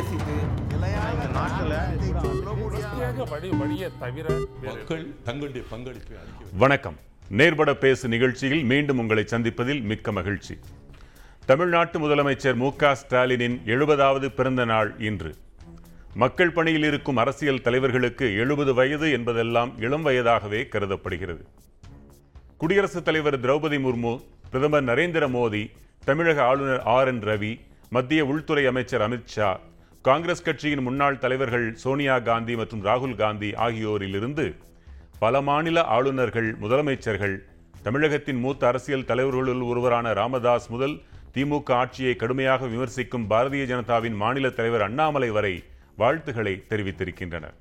பேசிட்டு. வணக்கம். நேர்பட பேசு நிகழ்ச்சியில் மீண்டும் உங்களை சந்திப்பதில் மிக்க மகிழ்ச்சி. தமிழ்நாட்டு முதலமைச்சர் மு க ஸ்டாலினின் எழுபதாவது பிறந்த நாள் இன்று. மக்கள் பணியில் இருக்கும் அரசியல் தலைவர்களுக்கு எழுபது வயது என்பதெல்லாம் இளம் வயதாகவே கருதப்படுகிறது. குடியரசுத் தலைவர் திரௌபதி முர்மு பிரதமர் நரேந்திர மோடி தமிழக ஆளுநர் ஆர் என் ரவி மத்திய உள்துறை அமைச்சர் அமித் ஷா காங்கிரஸ் கட்சியின் முன்னாள் தலைவர்கள் சோனியா காந்தி மற்றும் ராகுல் காந்தி ஆகியோரிலிருந்து பல மாநில ஆளுநர்கள் முதலமைச்சர்கள் தமிழகத்தின் மூத்த அரசியல் தலைவர்களுள் ஒருவரான ராமதாஸ் முதல் திமுக ஆட்சியை கடுமையாக விமர்சிக்கும் பாரதிய ஜனதாவின் மாநில தலைவர் அண்ணாமலை வரை வாழ்த்துக்களை தெரிவித்திருக்கின்றனர்.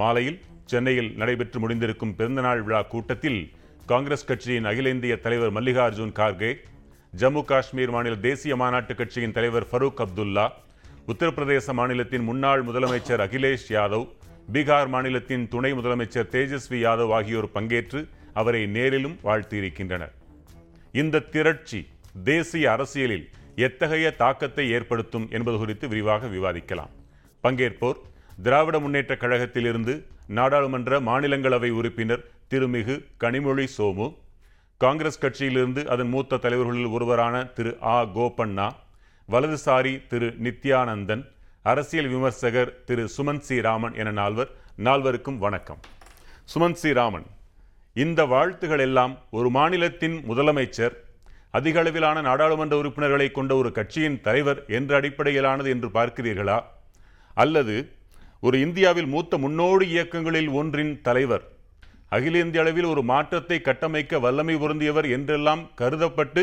மாலையில் சென்னையில் நடைபெற்று முடிந்திருக்கும் பிறந்தநாள் விழா கூட்டத்தில் காங்கிரஸ் கட்சியின் அகில இந்திய தலைவர் மல்லிகார்ஜுன் கார்கே ஜம்மு காஷ்மீர் மாநில தேசிய மாநாட்டு கட்சியின் தலைவர் ஃபரூக் அப்துல்லா உத்தரப்பிரதேச மாநிலத்தின் முன்னாள் முதலமைச்சர் அகிலேஷ் யாதவ் பீகார் மாநிலத்தின் துணை முதலமைச்சர் தேஜஸ்வி யாதவ் ஆகியோர் பங்கேற்று அவரை நேரிலும் வாழ்த்தியிருக்கின்றனர். இந்த திரட்சி தேசிய அரசியலில் எத்தகைய தாக்கத்தை ஏற்படுத்தும் என்பது குறித்து விரிவாக விவாதிக்கலாம். பங்கேற்போர் திராவிட முன்னேற்ற கழகத்திலிருந்து நாடாளுமன்ற மாநிலங்களவை உறுப்பினர் திருமிகு கனிமொழி சோமு காங்கிரஸ் கட்சியிலிருந்து அதன் மூத்த தலைவர்களில் ஒருவரான திரு ஆ. கோபண்ணா வலதுசாரி திரு நித்யானந்தன் அரசியல் விமர்சகர் திரு சுமந்த் சி ராமன் என நால்வர் நால்வருக்கும் வணக்கம். சுமந்த் சி ராமன் இந்த வாழ்த்துகள் எல்லாம் ஒரு மாநிலத்தின் முதலமைச்சர் அதிக அளவிலான நாடாளுமன்ற உறுப்பினர்களை கொண்ட ஒரு கட்சியின் தலைவர் என்ற அடிப்படையிலானது என்று பார்க்கிறீர்களா? அல்லது ஒரு இந்தியாவில் மூத்த முன்னோடி இயக்கங்களில் ஒன்றின் தலைவர் அகில இந்திய அளவில் ஒரு மாற்றத்தை கட்டமைக்க வல்லமை பொருந்தியவர் என்றெல்லாம் கருதப்பட்டு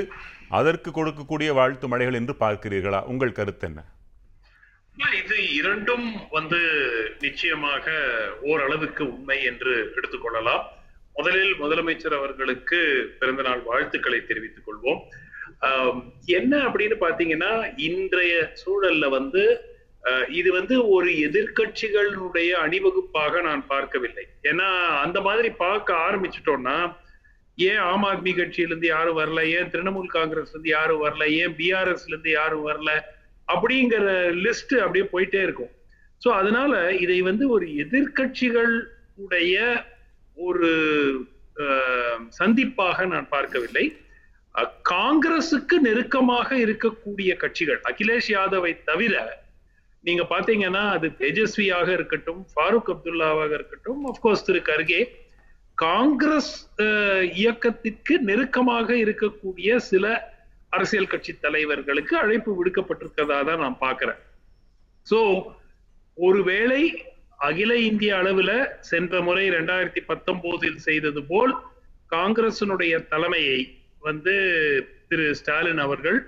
அதற்கு கொடுக்கக்கூடிய வாழ்த்து மழைகள் என்று பார்க்கிறீர்களா? உங்கள் கருத்து என்ன? இது இரண்டும் வந்து நிச்சயமாக ஓரளவுக்கு உண்மை என்று எடுத்துக்கொள்ளலாம் முதலில் முதலமைச்சர் அவர்களுக்கு பிறந்தநாள் வாழ்த்துக்களை தெரிவித்துக் கொள்வோம். என்ன அப்படின்னு பாத்தீங்கன்னா இன்றைய சூழல்ல வந்து இது வந்து ஒரு எதிர்க்கட்சிகளுடைய அணிவகுப்பாக நான் பார்க்கவில்லை. ஏன்னா அந்த மாதிரி பார்க்க ஆரம்பிச்சிட்டோம்னா ஏன் ஆம் ஆத்மி கட்சியிலிருந்து யாரும் வரல? ஏன் திரிணாமுல் காங்கிரஸ்ல இருந்து யாரும் வரல? ஏன் பிஆர்எஸ்ல இருந்து யாரும் வரல? அப்படிங்கிற லிஸ்ட் அப்படியே போயிட்டே இருக்கும். சோ அதனால இதை வந்து ஒரு எதிர்க்கட்சிகள் உடைய ஒரு அஹ், சந்திப்பாக நான் பார்க்கவில்லை. அஹ், காங்கிரசுக்கு நெருக்கமாக இருக்கக்கூடிய கட்சிகள் அகிலேஷ் யாதவை தவிர நீங்க பாத்தீங்கன்னா அது தேஜஸ்வியாக இருக்கட்டும் ஃபாரூக் அப்துல்லாவாக இருக்கட்டும் அப்கோர்ஸ் திரு கர்கே காங்கிரஸ் இயக்கத்திற்கு நெருக்கமாக இருக்கக்கூடிய சில அரசியல் கட்சி தலைவர்களுக்கு அழைப்பு விடுக்கப்பட்டிருக்கிறதா தான் நான் பாக்குறேன். சோ ஒருவேளை அகில இந்திய அளவுல சென்ற முறை ரெண்டாயிரத்தி பத்தொன்பதில் செய்தது போல் காங்கிரசினுடைய தலைமையை வந்து திரு ஸ்டாலின் அவர்கள்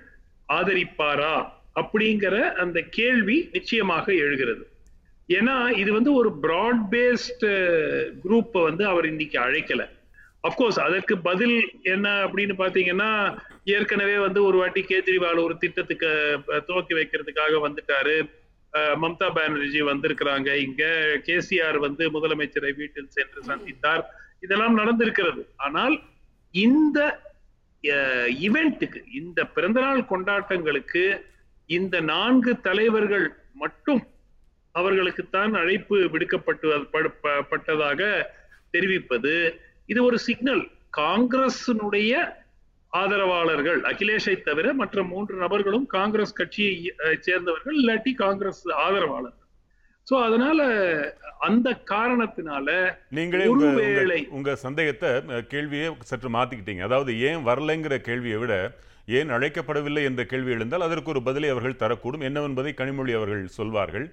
ஆதரிப்பாரா? அப்படிங்கிற அந்த கேள்வி நிச்சயமாக எழுகிறது. ஏன்னா இது வந்து ஒரு பிராட் பேஸ்ட் குரூப்பை வந்து அவர் இன்னைக்கு அழைக்கல. அப்கோர்ஸ் அதற்கு பதில் என்ன அப்படின்னு பாத்தீங்கன்னா ஏற்கனவே வந்து ஒரு வாட்டி கேஜ்ரிவால் ஒரு திட்டத்துக்கு துவக்கி வைக்கிறதுக்காக வந்துட்டாரு. மம்தா பானர்ஜி வந்திருக்கிறாங்க. இங்க கேசிஆர் வந்து முதலமைச்சரை வீட்டில் சென்று சந்தித்தார். இதெல்லாம் நடந்திருக்கிறது. ஆனால் இந்த இவெண்ட்டுக்கு இந்த பிறந்தநாள் கொண்டாட்டங்களுக்கு இந்த நான்கு தலைவர்கள் மட்டும் அவர்களுக்குத்தான் அழைப்பு விடுக்கப்பட்டு பட்டதாக தெரிவிப்பது இது ஒரு சிக்னல் காங்கிரசினுடைய ஆதரவாளர்கள் அகிலேஷை தவிர மற்ற மூன்று நபர்களும் காங்கிரஸ் கட்சியை சேர்ந்தவர்கள் இல்லாட்டி காங்கிரஸ் ஆதரவாளர்கள் சோ அதனால அந்த காரணத்தினால நீங்களே ஒருவேளை உங்க சந்தேகத்தை கேள்வியை சற்று மாத்திக்கிட்டீங்க. அதாவது ஏன் வரலைங்கிற கேள்வியை விட ஏன் அழைக்கப்படவில்லை என்ற கேள்வி எழுந்தால் அதற்கு ஒரு பதிலை அவர்கள் தரக்கூடும். என்னவென்பதை கனிமொழி அவர்கள் சொல்வார்கள்.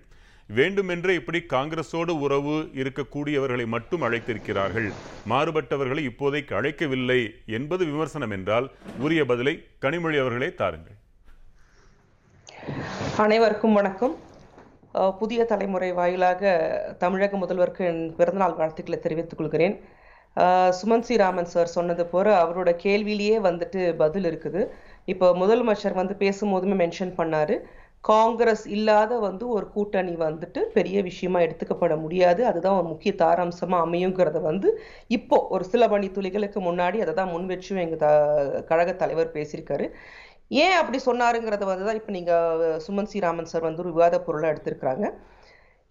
வேண்டுமென்றே இப்படி காங்கிரஸோடு உறவு இருக்கக்கூடியவர்களை மட்டும் அழைத்திருக்கிறார்கள். மாறுபட்டவர்களை இப்போதைக்கு அழைக்கவில்லை என்பது விமர்சனம் என்றால் உரிய பதிலை கனிமொழி அவர்களே தாருங்கள். அனைவருக்கும் வணக்கம். புதிய தலைமுறை வாயிலாக தமிழக முதல்வருக்கு என் பிறந்தநாள் வாழ்த்துக்களை தெரிவித்துக் கொள்கிறேன். சுமன் சி ராமன் சார் சொன்னது போல அவரோட கேள்வியிலேயே வந்துட்டு பதில் இருக்குது. இப்போ முதலமைச்சர் வந்து பேசும்போதுமே மென்ஷன் பண்ணாரு. காங்கிரஸ் இல்லாத வந்து ஒரு கூட்டணி வந்துட்டு பெரிய விஷயமா எடுத்துக்கப்பட முடியாது. அதுதான் ஒரு முக்கிய தாராம்சமா அமையுங்கிறத வந்து இப்போ ஒரு சில மணி துளிகளுக்கு முன்னாடி அதை தான் முன் வச்சும் எங்க த கழக தலைவர் பேசியிருக்காரு. ஏன் அப்படி சொன்னாருங்கிறத வந்து தான் இப்போ நீங்கள் சுமன் ஸ்ரீராமன் சார் வந்து ஒரு விவாத பொருளாக எடுத்திருக்கிறாங்க.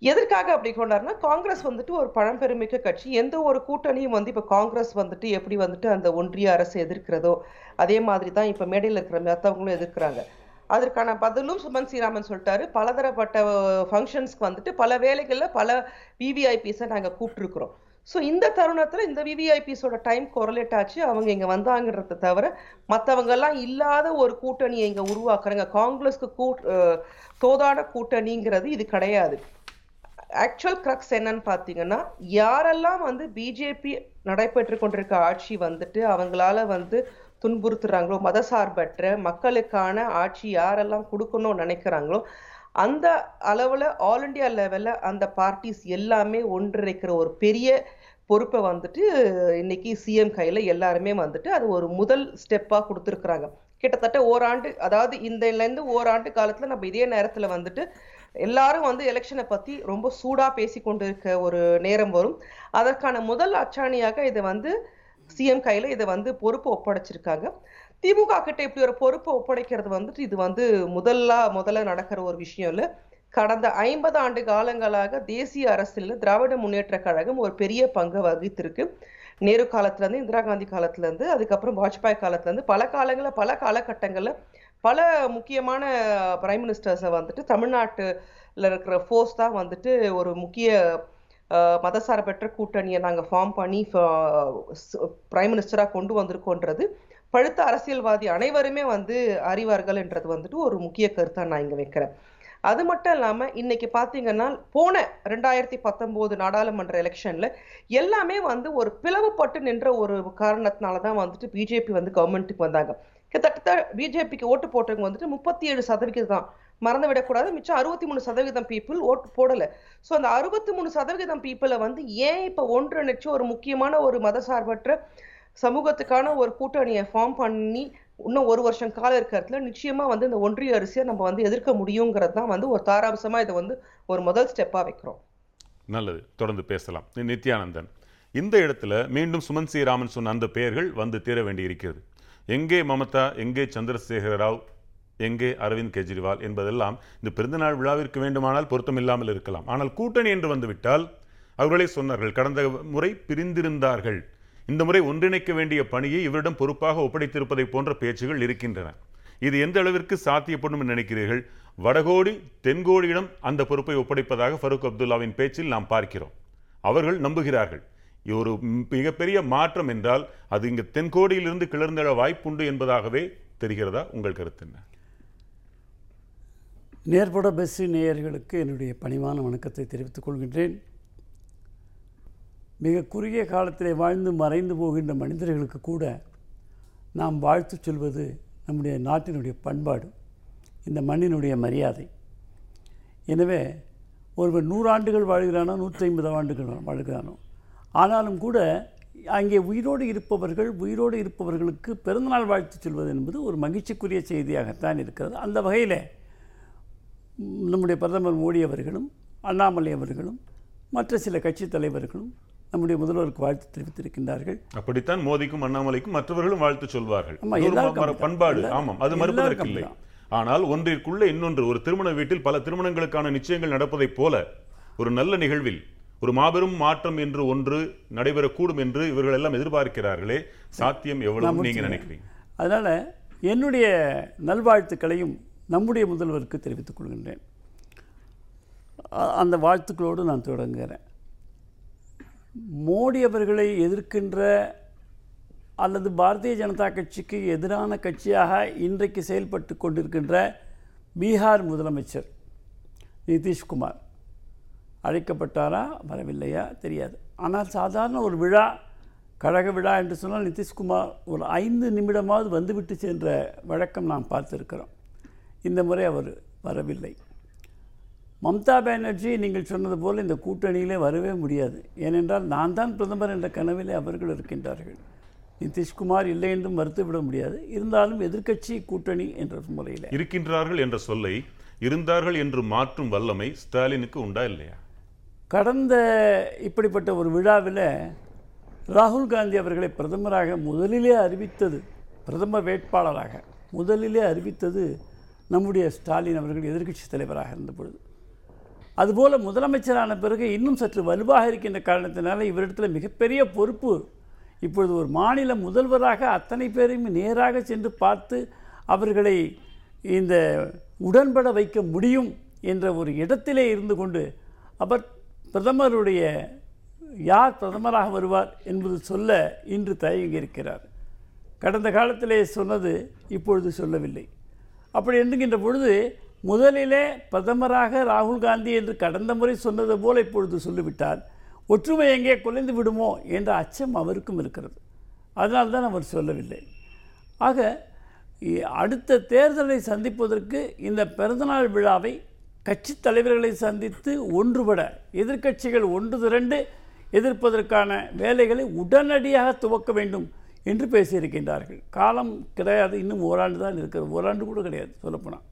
எதற்காக அப்படி கொண்டாருன்னா காங்கிரஸ் வந்துட்டு ஒரு பழம்பெருமிக்க கட்சி. எந்த ஒரு கூட்டணியும் வந்து இப்போ காங்கிரஸ் வந்துட்டு எப்படி வந்துட்டு அந்த ஒன்றிய அரசு எதிர்க்கிறதோ அதே மாதிரி தான் இப்போ மேடையில் இருக்கிற மற்றவங்களும் எதிர்க்கிறாங்க. அதற்கான பதிலும் சுமன் ஸ்ரீராமன் சொல்லிட்டாரு. பலதரப்பட்ட ஃபங்க்ஷன்ஸ்க்கு வந்துட்டு பல வேலைகளில் பல விவிஐபிஸை நாங்கள் கூப்பிட்டுருக்குறோம். ஸோ இந்த தருணத்தில் இந்த விவிஐபிஸோட டைம் கொரலேட் ஆச்சு. அவங்க இங்கே வந்தாங்கன்றத தவிர மற்றவங்கெல்லாம் இல்லாத ஒரு கூட்டணியை இங்கே உருவாக்குறாங்க. காங்கிரஸ்க்கு கூட் தோதான கூட்டணிங்கிறது இது கிடையாது. ஆக்சுவல் க்ரக்ஸ் என்னன்னு பார்த்தீங்கன்னா யாரெல்லாம் வந்து பிஜேபி நடைபெற்று கொண்டிருக்க ஆட்சி வந்துட்டு அவங்களால வந்து துன்புறுத்துறாங்களோ மதசார்பற்ற மக்களுக்கான ஆட்சி யாரெல்லாம் கொடுக்கணும்னு நினைக்கிறாங்களோ அந்த அளவில் ஆல் இண்டியா லெவலில் அந்த பார்ட்டிஸ் எல்லாமே ஒன்றிணைக்கிற ஒரு பெரிய பொறுப்பை வந்துட்டு இன்னைக்கு சிஎம் கையில் எல்லாருமே வந்துட்டு அது ஒரு முதல் ஸ்டெப்பாக கொடுத்துருக்குறாங்க. கிட்டத்தட்ட ஓராண்டு அதாவது இந்தலேருந்து ஓராண்டு காலத்தில் நம்ம இதே நேரத்தில் வந்துட்டு எல்லாரும் வந்து எலெக்ஷனை பற்றி ரொம்ப சூடாக பேசி கொண்டு இருக்க ஒரு நேரம் வரும். அதற்கான முதல் அச்சாணியாக இதை வந்து சிஎம் கையில் இதை வந்து பொறுப்பு ஒப்படைச்சிருக்காங்க. திமுக கிட்ட இப்படி ஒரு பொறுப்பை ஒப்படைக்கிறது வந்துட்டு இது வந்து முதல்ல முதல்ல நடக்கிற ஒரு விஷயம் இல்லை. கடந்த ஐம்பது ஆண்டு காலங்களாக தேசிய அரசில் திராவிட முன்னேற்ற கழகம் ஒரு பெரிய பங்கை வகித்திருக்கு. நேரு காலத்துலேருந்து இந்திரா காந்தி காலத்துலேருந்து அதுக்கப்புறம் வாஜ்பாய் காலத்துலேருந்து பல காலங்களில் பல காலகட்டங்களில் பல முக்கியமான பிரைம் மினிஸ்டர்ஸை வந்துட்டு தமிழ்நாட்டில் இருக்கிற ஃபோர்ஸ் தான் வந்துட்டு ஒரு முக்கிய அஹ், மதசார்பற்ற கூட்டணியை நாங்கள் ஃபார்ம் பண்ணி பிரைம் மினிஸ்டராக கொண்டு வந்திருக்கோன்றது பழுத்த அரசியல்வாதி அனைவருமே வந்து அறிவார்கள் என்றது வந்துட்டு ஒரு முக்கிய கருத்தாக நான் இங்கே வைக்கிறேன். அது மட்டும் இல்லாமல் இன்னைக்கு பார்த்தீங்கன்னா போன ரெண்டாயிரத்தி பத்தொம்போது நாடாளுமன்ற எலெக்ஷனில் எல்லாமே வந்து ஒரு பிளவுபட்டு நின்ற ஒரு காரணத்தினால தான் வந்துட்டு பிஜேபி வந்து கவர்மெண்ட்டுக்கு வந்தாங்க. கிட்டத்தட்ட பிஜேபிக்கு ஓட்டு போட்டவங்க வந்துட்டு முப்பத்தி ஏழு சதவிகிதம் தான். மறந்து விடக்கூடாது. மிச்சம் அறுபத்தி மூணு சதவீதம் பீப்புள் ஓட்டு போடலை. ஸோ அந்த அறுபத்தி மூணு சதவிகிதம் பீப்புளை வந்து ஏன் இப்போ ஒன்றிணைச்சு ஒரு முக்கியமான ஒரு மதசார்பற்ற சமூகத்துக்கான ஒரு கூட்டணியை ஃபார்ம் பண்ணி இன்னும் ஒரு வருஷம் காலம் இருக்கிறதுல நிச்சயமா வந்து இந்த ஒன்றிய அரிசியை நம்ம வந்து எதிர்க்க முடியுங்கிறது தான் வந்து ஒரு தாராம்சமா இதை வந்து ஒரு முதல் ஸ்டெப்பா வைக்கிறோம். நல்லது. தொடர்ந்து பேசலாம். நித்யானந்தன். இந்த இடத்துல மீண்டும் சுமன் சி ராமன் சொன்ன அந்த பெயர்கள் வந்து தீர வேண்டி இருக்கிறது எங்கே மமதா எங்கே சந்திரசேகர ராவ் எங்கே அரவிந்த் கெஜ்ரிவால் என்பதெல்லாம் இந்த பிறந்தநாள் விழாவிற்கு வேண்டுமானால் பொருத்தமில்லாமல் இருக்கலாம். ஆனால் கூட்டணி என்று வந்துவிட்டால் அவர்களே சொன்னார்கள் கடந்த முறை பிரிந்திருந்தார்கள். இந்த முறை ஒன்றிணைக்க வேண்டிய பணியை இவரிடம் பொறுப்பாக ஒப்படைத்திருப்பதை போன்ற பேச்சுகள் இருக்கின்றன. இது எந்த அளவிற்கு சாத்தியப்படும் என்று நினைக்கிறீர்கள்? வடகோடி தென்கோடியிடம் அந்த பொறுப்பை ஒப்படைப்பதாக ஃபரூக் அப்துல்லாவின் பேச்சில் நாம் பார்க்கிறோம். அவர்கள் நம்புகிறார்கள் ஒரு மிகப்பெரிய மாற்றம் என்றால் அது இங்கு தென்கோடியிலிருந்து கிளர்ந்தெழ வாய்ப்புண்டு என்பதாகவே தெரிகிறதா? உங்கள் கருத்து என்ன? நேர்பட பெஸ்ஸு நேயர்களுக்கு என்னுடைய பணிவான வணக்கத்தை தெரிவித்துக் கொள்கின்றேன். மிக குறுகிய காலத்திலே வாழ்ந்து மறைந்து போகின்ற மனிதர்களுக்கு கூட நாம் வாழ்த்து சொல்வது நம்முடைய நாட்டினுடைய பண்பாடு இந்த மண்ணினுடைய மரியாதை. எனவே ஒருவர் நூறாண்டுகள் வாழ்கிறானோ நூற்றி ஐம்பது ஆண்டுகள் வாழ்கிறானோ ஆனாலும் கூட அங்கே உயிரோடு இருப்பவர்கள் உயிரோடு இருப்பவர்களுக்கு பிறந்தநாள் வாழ்த்து சொல்வது என்பது ஒரு மகிழ்ச்சிக்குரிய செய்தியாகத்தான் இருக்கிறது. அந்த வகையில் நம்முடைய பிரதமர் மோடி அவர்களும் அண்ணாமலை அவர்களும் மற்ற சில கட்சித் தலைவர்களும் நம்முடைய முதல்வருக்கு வாழ்த்து தெரிவித்திருக்கின்றார்கள். அப்படித்தான் மோதிக்கும் அண்ணாமலைக்கும் மற்றவர்களும் வாழ்த்து சொல்வார்கள். பண்பாடு. ஆமாம் அது மறுப்பதற்கில்லை ஆனால் ஒன்றிற்குள்ள இன்னொன்று ஒரு திருமண வீட்டில் பல திருமணங்களுக்கான நிச்சயங்கள் நடப்பதைப் போல ஒரு நல்ல நிகழ்வில் ஒரு மாபெரும் மாற்றம் என்று ஒன்று நடைபெறக்கூடும் என்று இவர்கள் எல்லாம் எதிர்பார்க்கிறார்களே. சாத்தியம் எவ்வளவு நீங்க நினைக்கிறீங்க? அதனால் என்னுடைய நல்வாழ்த்துக்களையும் நம்முடைய முதல்வருக்கு தெரிவித்துக் கொள்கின்றேன். அந்த வாழ்த்துக்களோடு நான் தொடங்குகிறேன். மோடி அவர்களை எதிர்க்கின்ற அல்லது பாரதிய ஜனதா கட்சிக்கு எதிரான கட்சியாக இன்றைக்கு செயல்பட்டு கொண்டிருக்கின்ற பீகார் முதலமைச்சர் நிதிஷ்குமார். அழைக்கப்பட்டாரா வரவில்லையா தெரியாது. ஆனால் சாதாரண ஒரு விழா கழக விழா என்று சொன்னால் நிதிஷ்குமார் ஒரு ஐந்து நிமிடமாவது வந்துவிட்டு சென்ற வழக்கம் நாம் பார்த்துருக்கிறோம். இந்த முறை அவர் வரவில்லை. மம்தா பானர்ஜி நீங்கள் சொன்னது போல் இந்த கூட்டணியிலே வரவே முடியாது. ஏனென்றால் நான் தான் பிரதமர் என்ற கனவிலே அவர்கள் இருக்கின்றார்கள். நிதிஷ்குமார் இல்லை என்றும் மறுத்துவிட முடியாது. இருந்தாலும் எதிர்க்கட்சி கூட்டணி என்ற முறையில். இருக்கின்றார்கள் என்ற சொல்லை இருந்தார்கள் என்று மாற்றும் வல்லமை ஸ்டாலினுக்கு உண்டா இல்லையா? கடந்த இப்படிப்பட்ட ஒரு விழாவில் ராகுல் காந்தி அவர்களை பிரதமராக முதலிலே அறிவித்தது பிரதமர் வேட்பாளராக முதலிலே அறிவித்தது நம்முடைய ஸ்டாலின் அவர்கள் எதிர்க்கட்சி தலைவராக இருந்த பொழுது முதலமைச்சரான பிறகு இன்னும் சற்று வலுவாக இருக்கின்ற காரணத்தினால இவரிடத்தில் மிகப்பெரிய பொறுப்பு இப்பொழுது ஒரு மாநில முதல்வராக அத்தனை பேரையும் நேராக சென்று பார்த்து அவர்களை இந்த உடன்பட வைக்க முடியும் என்ற ஒரு இடத்திலே இருந்து கொண்டு அவர் பிரதமருடைய யார் பிரதமராக வருவார் என்பது சொல்ல இன்று தயங்கி இருக்கிறார் கடந்த காலத்திலே சொன்னது இப்பொழுது சொல்லவில்லை. அப்படி என்கின்ற பொழுது முதலிலே பிரதமராக ராகுல் காந்தி என்று கடந்த முறை சொன்னது போல இப்பொழுது சொல்லிவிட்டால் ஒற்றுமை எங்கே குலைந்து விடுமோ என்ற அச்சம் அவருக்கும் இருக்கிறது. அதனால்தான் அவர் சொல்லவில்லை. ஆக அடுத்த தேர்தலை சந்திப்பதற்கு இந்த பிறந்தநாள் விழாவை கட்சி தலைவர்களை சந்தித்து ஒன்றுபட எதிர்க்கட்சிகள் ஒன்று திரண்டு எதிர்ப்பதற்கான வேலைகளை உடனடியாக துவக்க வேண்டும் என்று பேசியிருக்கின்றார்கள். காலம் கிடையாது இன்னும் ஓராண்டு தான் இருக்கிறது. ஓராண்டு கூட கிடையாது சொல்லப்போனால்.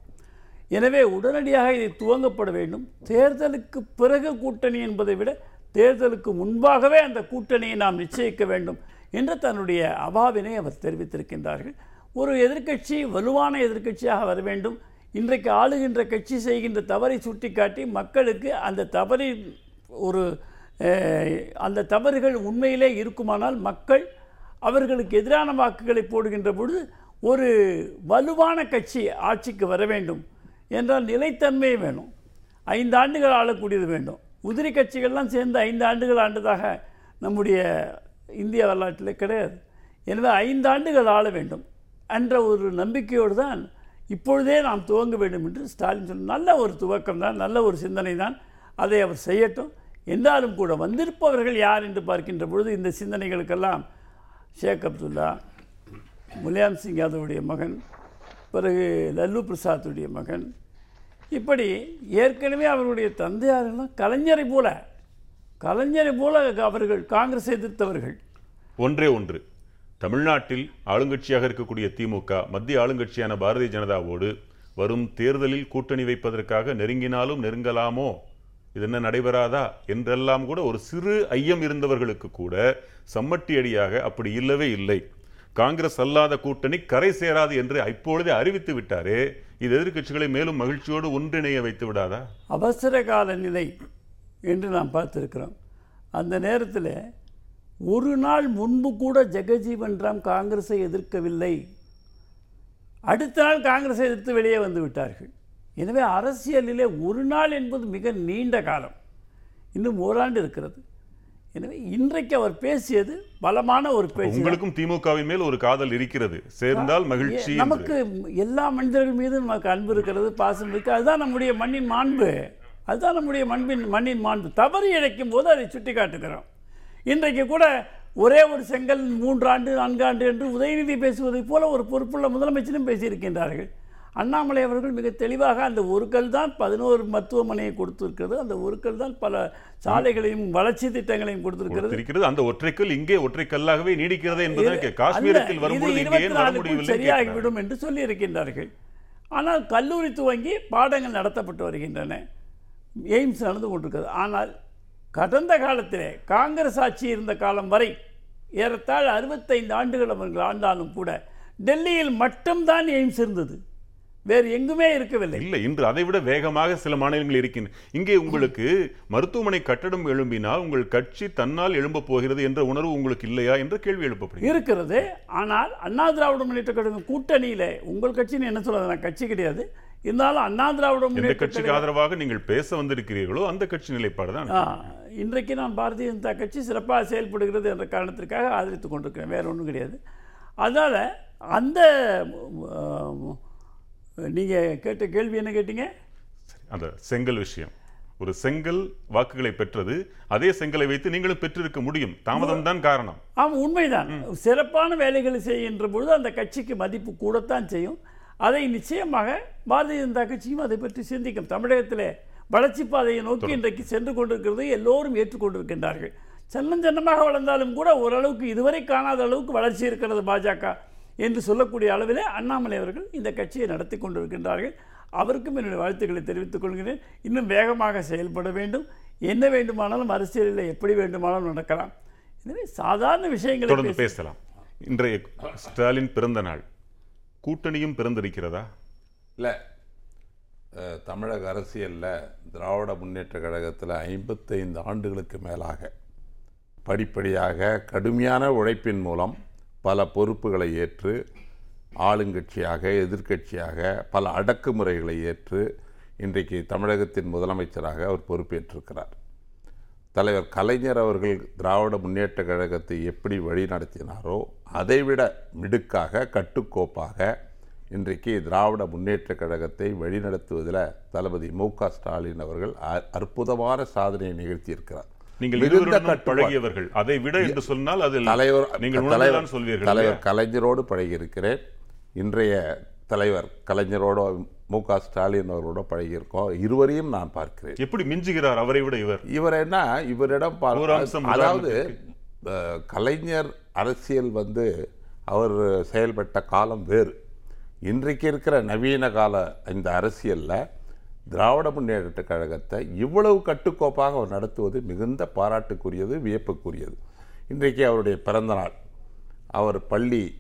எனவே உடனடியாக இதை துவங்கப்பட வேண்டும். தேர்தலுக்கு பிறகு கூட்டணி என்பதை விட தேர்தலுக்கு முன்பாகவே அந்த கூட்டணியை நாம் நிச்சயிக்க வேண்டும் என்று தன்னுடைய அபாவினை அவர் தெரிவித்திருக்கின்றார்கள். ஒரு எதிர்க்கட்சி வலுவான எதிர்க்கட்சியாக வர வேண்டும். இன்றைக்கு ஆளுகின்ற கட்சி செய்கின்ற தவறை சுட்டிக்காட்டி மக்களுக்கு அந்த தவறின் ஒரு அந்த தவறுகள் உண்மையிலே இருக்குமானால் மக்கள் அவர்களுக்கு எதிரான வாக்குகளை போடுகின்ற பொழுது ஒரு வலுவான கட்சி ஆட்சிக்கு வர வேண்டும். என்றால் நிலைத்தன்மை வேணும். ஐந்து ஆண்டுகள் ஆளக்கூடியது வேண்டும். உதிரி கட்சிகள்லாம் சேர்ந்து ஐந்து ஆண்டுகள் ஆண்டதாக நம்முடைய இந்திய வரலாற்றில் கிடையாது. எனவே ஐந்து ஆண்டுகள் ஆள வேண்டும் என்ற ஒரு நம்பிக்கையோடு தான் இப்பொழுதே நாம் துவங்க வேண்டும் என்று ஸ்டாலின் சொன்ன நல்ல ஒரு துவக்கம் தான் நல்ல ஒரு சிந்தனை தான் அதை அவர் செய்யட்டும். என்றாலும் கூட வந்திருப்பவர்கள் யார் என்று பார்க்கின்ற பொழுது இந்த சிந்தனைகளுக்கெல்லாம் ஷேக் அப்துல்லா முலாயம் சிங் யாதவுடைய மகன் பிறகு லல்லு பிரசாத்துடைய மகன். இப்படி ஏற்கனவே அவருடைய தந்தையாரெல்லாம் கலைஞரை போல கலைஞரை போல அவர்கள் காங்கிரஸ் எதிர்த்தவர்கள். ஒன்றே ஒன்று. தமிழ்நாட்டில் ஆளுங்கட்சியாக இருக்கக்கூடிய திமுக மத்திய ஆளுங்கட்சியான பாரதிய ஜனதாவோடு வரும் தேர்தலில் கூட்டணி வைப்பதற்காக நெருங்கினாலும் நெருங்கலாமோ? இது என்ன நடைபெறாதா? என்றெல்லாம் கூட ஒரு சிறு ஐயம் இருந்தவர்களுக்கு கூட சம்மட்டி அடியாக அப்படி இல்லவே இல்லை. காங்கிரஸ் அல்லாத கூட்டணி கரை சேராது என்று இப்பொழுதே அறிவித்து விட்டாரே. இது எதிர்க்கட்சிகளை மேலும் மகிழ்ச்சியோடு ஒன்றிணைய வைத்து விடாதா? அவசர கால நிலை என்று நாம் பார்த்திருக்கிறோம். அந்த நேரத்தில் ஒரு நாள் முன்பு கூட ஜெகஜீவன் ராம் காங்கிரஸை எதிர்க்கவில்லை. அடுத்த நாள் காங்கிரஸை எதிர்த்து வெளியே வந்து விட்டார்கள். எனவே அரசியலிலே ஒரு நாள் என்பது மிக நீண்ட காலம். இன்னும் ஓராண்டு இருக்கிறது. எனவே இன்றைக்கு அவர் பேசியது பலமான ஒரு பேச்சு. உங்களுக்கும் திமுகவின் மேல் ஒரு காதல் இருக்கிறது. சேர்ந்தால் மகிழ்ச்சி. நமக்கு எல்லா மனிதர்கள் மீதும் நமக்கு அன்பு இருக்கிறது பாசம் இருக்கு. அதுதான் நம்முடைய மண்ணின் மாண்பு. அதுதான் நம்முடைய மண்பின் மண்ணின் மாண்பு. தவறு இழைக்கும் போது அதை சுட்டி காட்டுகிறோம் இன்றைக்கு கூட ஒரே ஒரு செங்கல் மூன்றாண்டு நான்காண்டு என்று உதயநிதி பேசுவதைப் போல ஒரு பொறுப்புள்ள முதலமைச்சரும் பேசியிருக்கின்றார்கள். அண்ணாமலை அவர்கள் மிக தெளிவாக அந்த ஒரு கல் தான் பதினோரு மருத்துவமனையை கொடுத்திருக்கிறது. அந்த ஒரு கல் தான் பல சாலைகளையும் வளர்ச்சி திட்டங்களையும் கொடுத்திருக்கிறது. அந்த ஒற்றைக்கல் இங்கே ஒற்றைக்கல்லாகவே நீடிக்கிறது என்பதுதான் இது- கே- காஷ்மீரத்தில் அல்ல, வரும்பொழுது இது இங்கே ஏன் வர 24 முடியவில்லை க்குள் சரியாகிவிடும் என்று சொல்லி இருக்கின்றார்கள் ஆனால் கல்லூரி துவங்கி பாடங்கள் நடத்தப்பட்டு வருகின்றன. எய்ம்ஸ் நடந்து கொண்டிருக்கிறது. ஆனால் கடந்த காலத்திலே காங்கிரஸ் ஆட்சி இருந்த காலம் வரை ஏறத்தாழ அறுபத்தைந்து ஆண்டுகள் அவர்கள் ஆண்டாலும் கூட டெல்லியில் மட்டும்தான் எய்ம்ஸ் இருந்தது. வேறு எங்குமே இருக்கவில்லை. இல்லை இன்று அதை விட வேகமாக சில மாநிலங்கள் இருக்கின்றன. இங்கே உங்களுக்கு மருத்துவமனை கட்டடம் எழும்பினால் உங்கள் கட்சி தன்னால் எழும்பப் போகிறது என்ற உணர்வு உங்களுக்கு இல்லையா என்ற கேள்வி எழுப்பப்படுகிறது. இருக்கிறது. ஆனால் அண்ணா திராவிட முன்னேற்ற கழகம் கூட்டணியில உங்கள் கட்சின்னு என்ன சொல்றது? நான் கட்சி கிடையாது. இருந்தாலும் அண்ணா திராவிட முன்னேற்ற கட்சிக்கு ஆதரவாக நீங்கள் பேச வந்திருக்கிறீர்களோ அந்த கட்சி நிலைப்பாடு தான். இன்றைக்கு நான் பாரதிய ஜனதா கட்சி சிறப்பாக செயல்படுகிறது என்ற காரணத்திற்காக ஆதரித்து கொண்டிருக்கிறேன். வேற ஒன்றும் கிடையாது. அதனால் அந்த நீங்கள் கேட்ட கேள்வி என்ன கேட்டீங்க? அந்த செங்கல் விஷயம். ஒரு செங்கல் வாக்குகளை பெற்றது அதே செங்கலை வைத்து நீங்களும் பெற்றிருக்க முடியும். தாமதம் தான் காரணம். ஆமாம் உண்மைதான். சிறப்பான வேலைகளை செய்கின்ற பொழுது அந்த கட்சிக்கு மதிப்பு கூடத்தான் செய்யும். அதை நிச்சயமாக பாரதிய ஜனதா கட்சியும் அதை பற்றி சிந்திக்கும். தமிழகத்திலே வளர்ச்சி பாதையை நோக்கி இன்றைக்கு சென்று கொண்டிருக்கிறது எல்லோரும் ஏற்றுக்கொண்டிருக்கின்றார்கள். சென்னம் சென்னமாக வளர்ந்தாலும் கூட ஓரளவுக்கு இதுவரை காணாத அளவுக்கு வளர்ச்சி இருக்கிறது பாஜக என்று சொல்லக்கூடிய அளவிலே அண்ணாமலை அவர்கள் இந்த கட்சியை நடத்தி கொண்டிருக்கின்றார்கள். அவருக்கும் என்னுடைய வாழ்த்துக்களை தெரிவித்துக் கொள்கிறேன். இன்னும் வேகமாக செயல்பட வேண்டும். என்ன வேண்டுமானாலும் அரசியலில் எப்படி வேண்டுமானாலும் நடக்கலாம். எனவே சாதாரண விஷயங்களை தொடர்ந்து பேசி- பேசலாம். இன்றைய ஸ்டாலின் பிறந்த நாள். கூட்டணியும் பிறந்திருக்கிறதா? இல்லை தமிழக அரசியலில் திராவிட முன்னேற்ற கழகத்தில் ஐம்பத்தைந்து ஆண்டுகளுக்கு மேலாக படிப்படியாக கடுமையான உழைப்பின் மூலம் பல பொறுப்புகளை ஏற்று ஆளுங்கட்சியாக எதிர்க்கட்சியாக பல அடக்குமுறைகளை ஏற்று இன்றைக்கு தமிழகத்தின் முதலமைச்சராக அவர் பொறுப்பேற்றிருக்கிறார். தலைவர் கலைஞர் அவர்கள் திராவிட முன்னேற்ற கழகத்தை எப்படி வழி நடத்தினாரோ அதைவிட மிடுக்காக கட்டுக்கோப்பாக இன்றைக்கு திராவிட முன்னேற்ற கழகத்தை வழிநடத்துவதில் தளபதி மு க ஸ்டாலின் அவர்கள் அற்புதமான சாதனையை நிகழ்த்தியிருக்கிறார். நீங்கள். பழகியவர்கள். அதை விட என்று சொன்னால் அதில் தலைவர் நீங்கள் தலைவர் சொல்வீர்கள் தலைவர்? கலைஞரோடு பழகியிருக்கிறேன். இன்றைய தலைவர் கலைஞரோட மு க ஸ்டாலின் அவரோட பழகியிருக்கோம். இருவரையும் நான் பார்க்கிறேன். எப்படி மிஞ்சுகிறார் அவரை விட இவர்? இவர் என்ன? இவரிடம் அதாவது கலைஞர் அரசியல் வந்து அவர் செயல்பட்ட காலம் வேறு. இன்றைக்கு இருக்கிற நவீன கால இந்த அரசியலில் திராவிட முன்னேற்ற கழகத்தை இவ்வளவு கட்டுக்கோப்பாக அவர் நடத்துவது மிகுந்த பாராட்டுக்குரியது வியப்புக்குரியது. இன்றைக்கு அவருடைய பிறந்தநாள். அவர் பள்ளி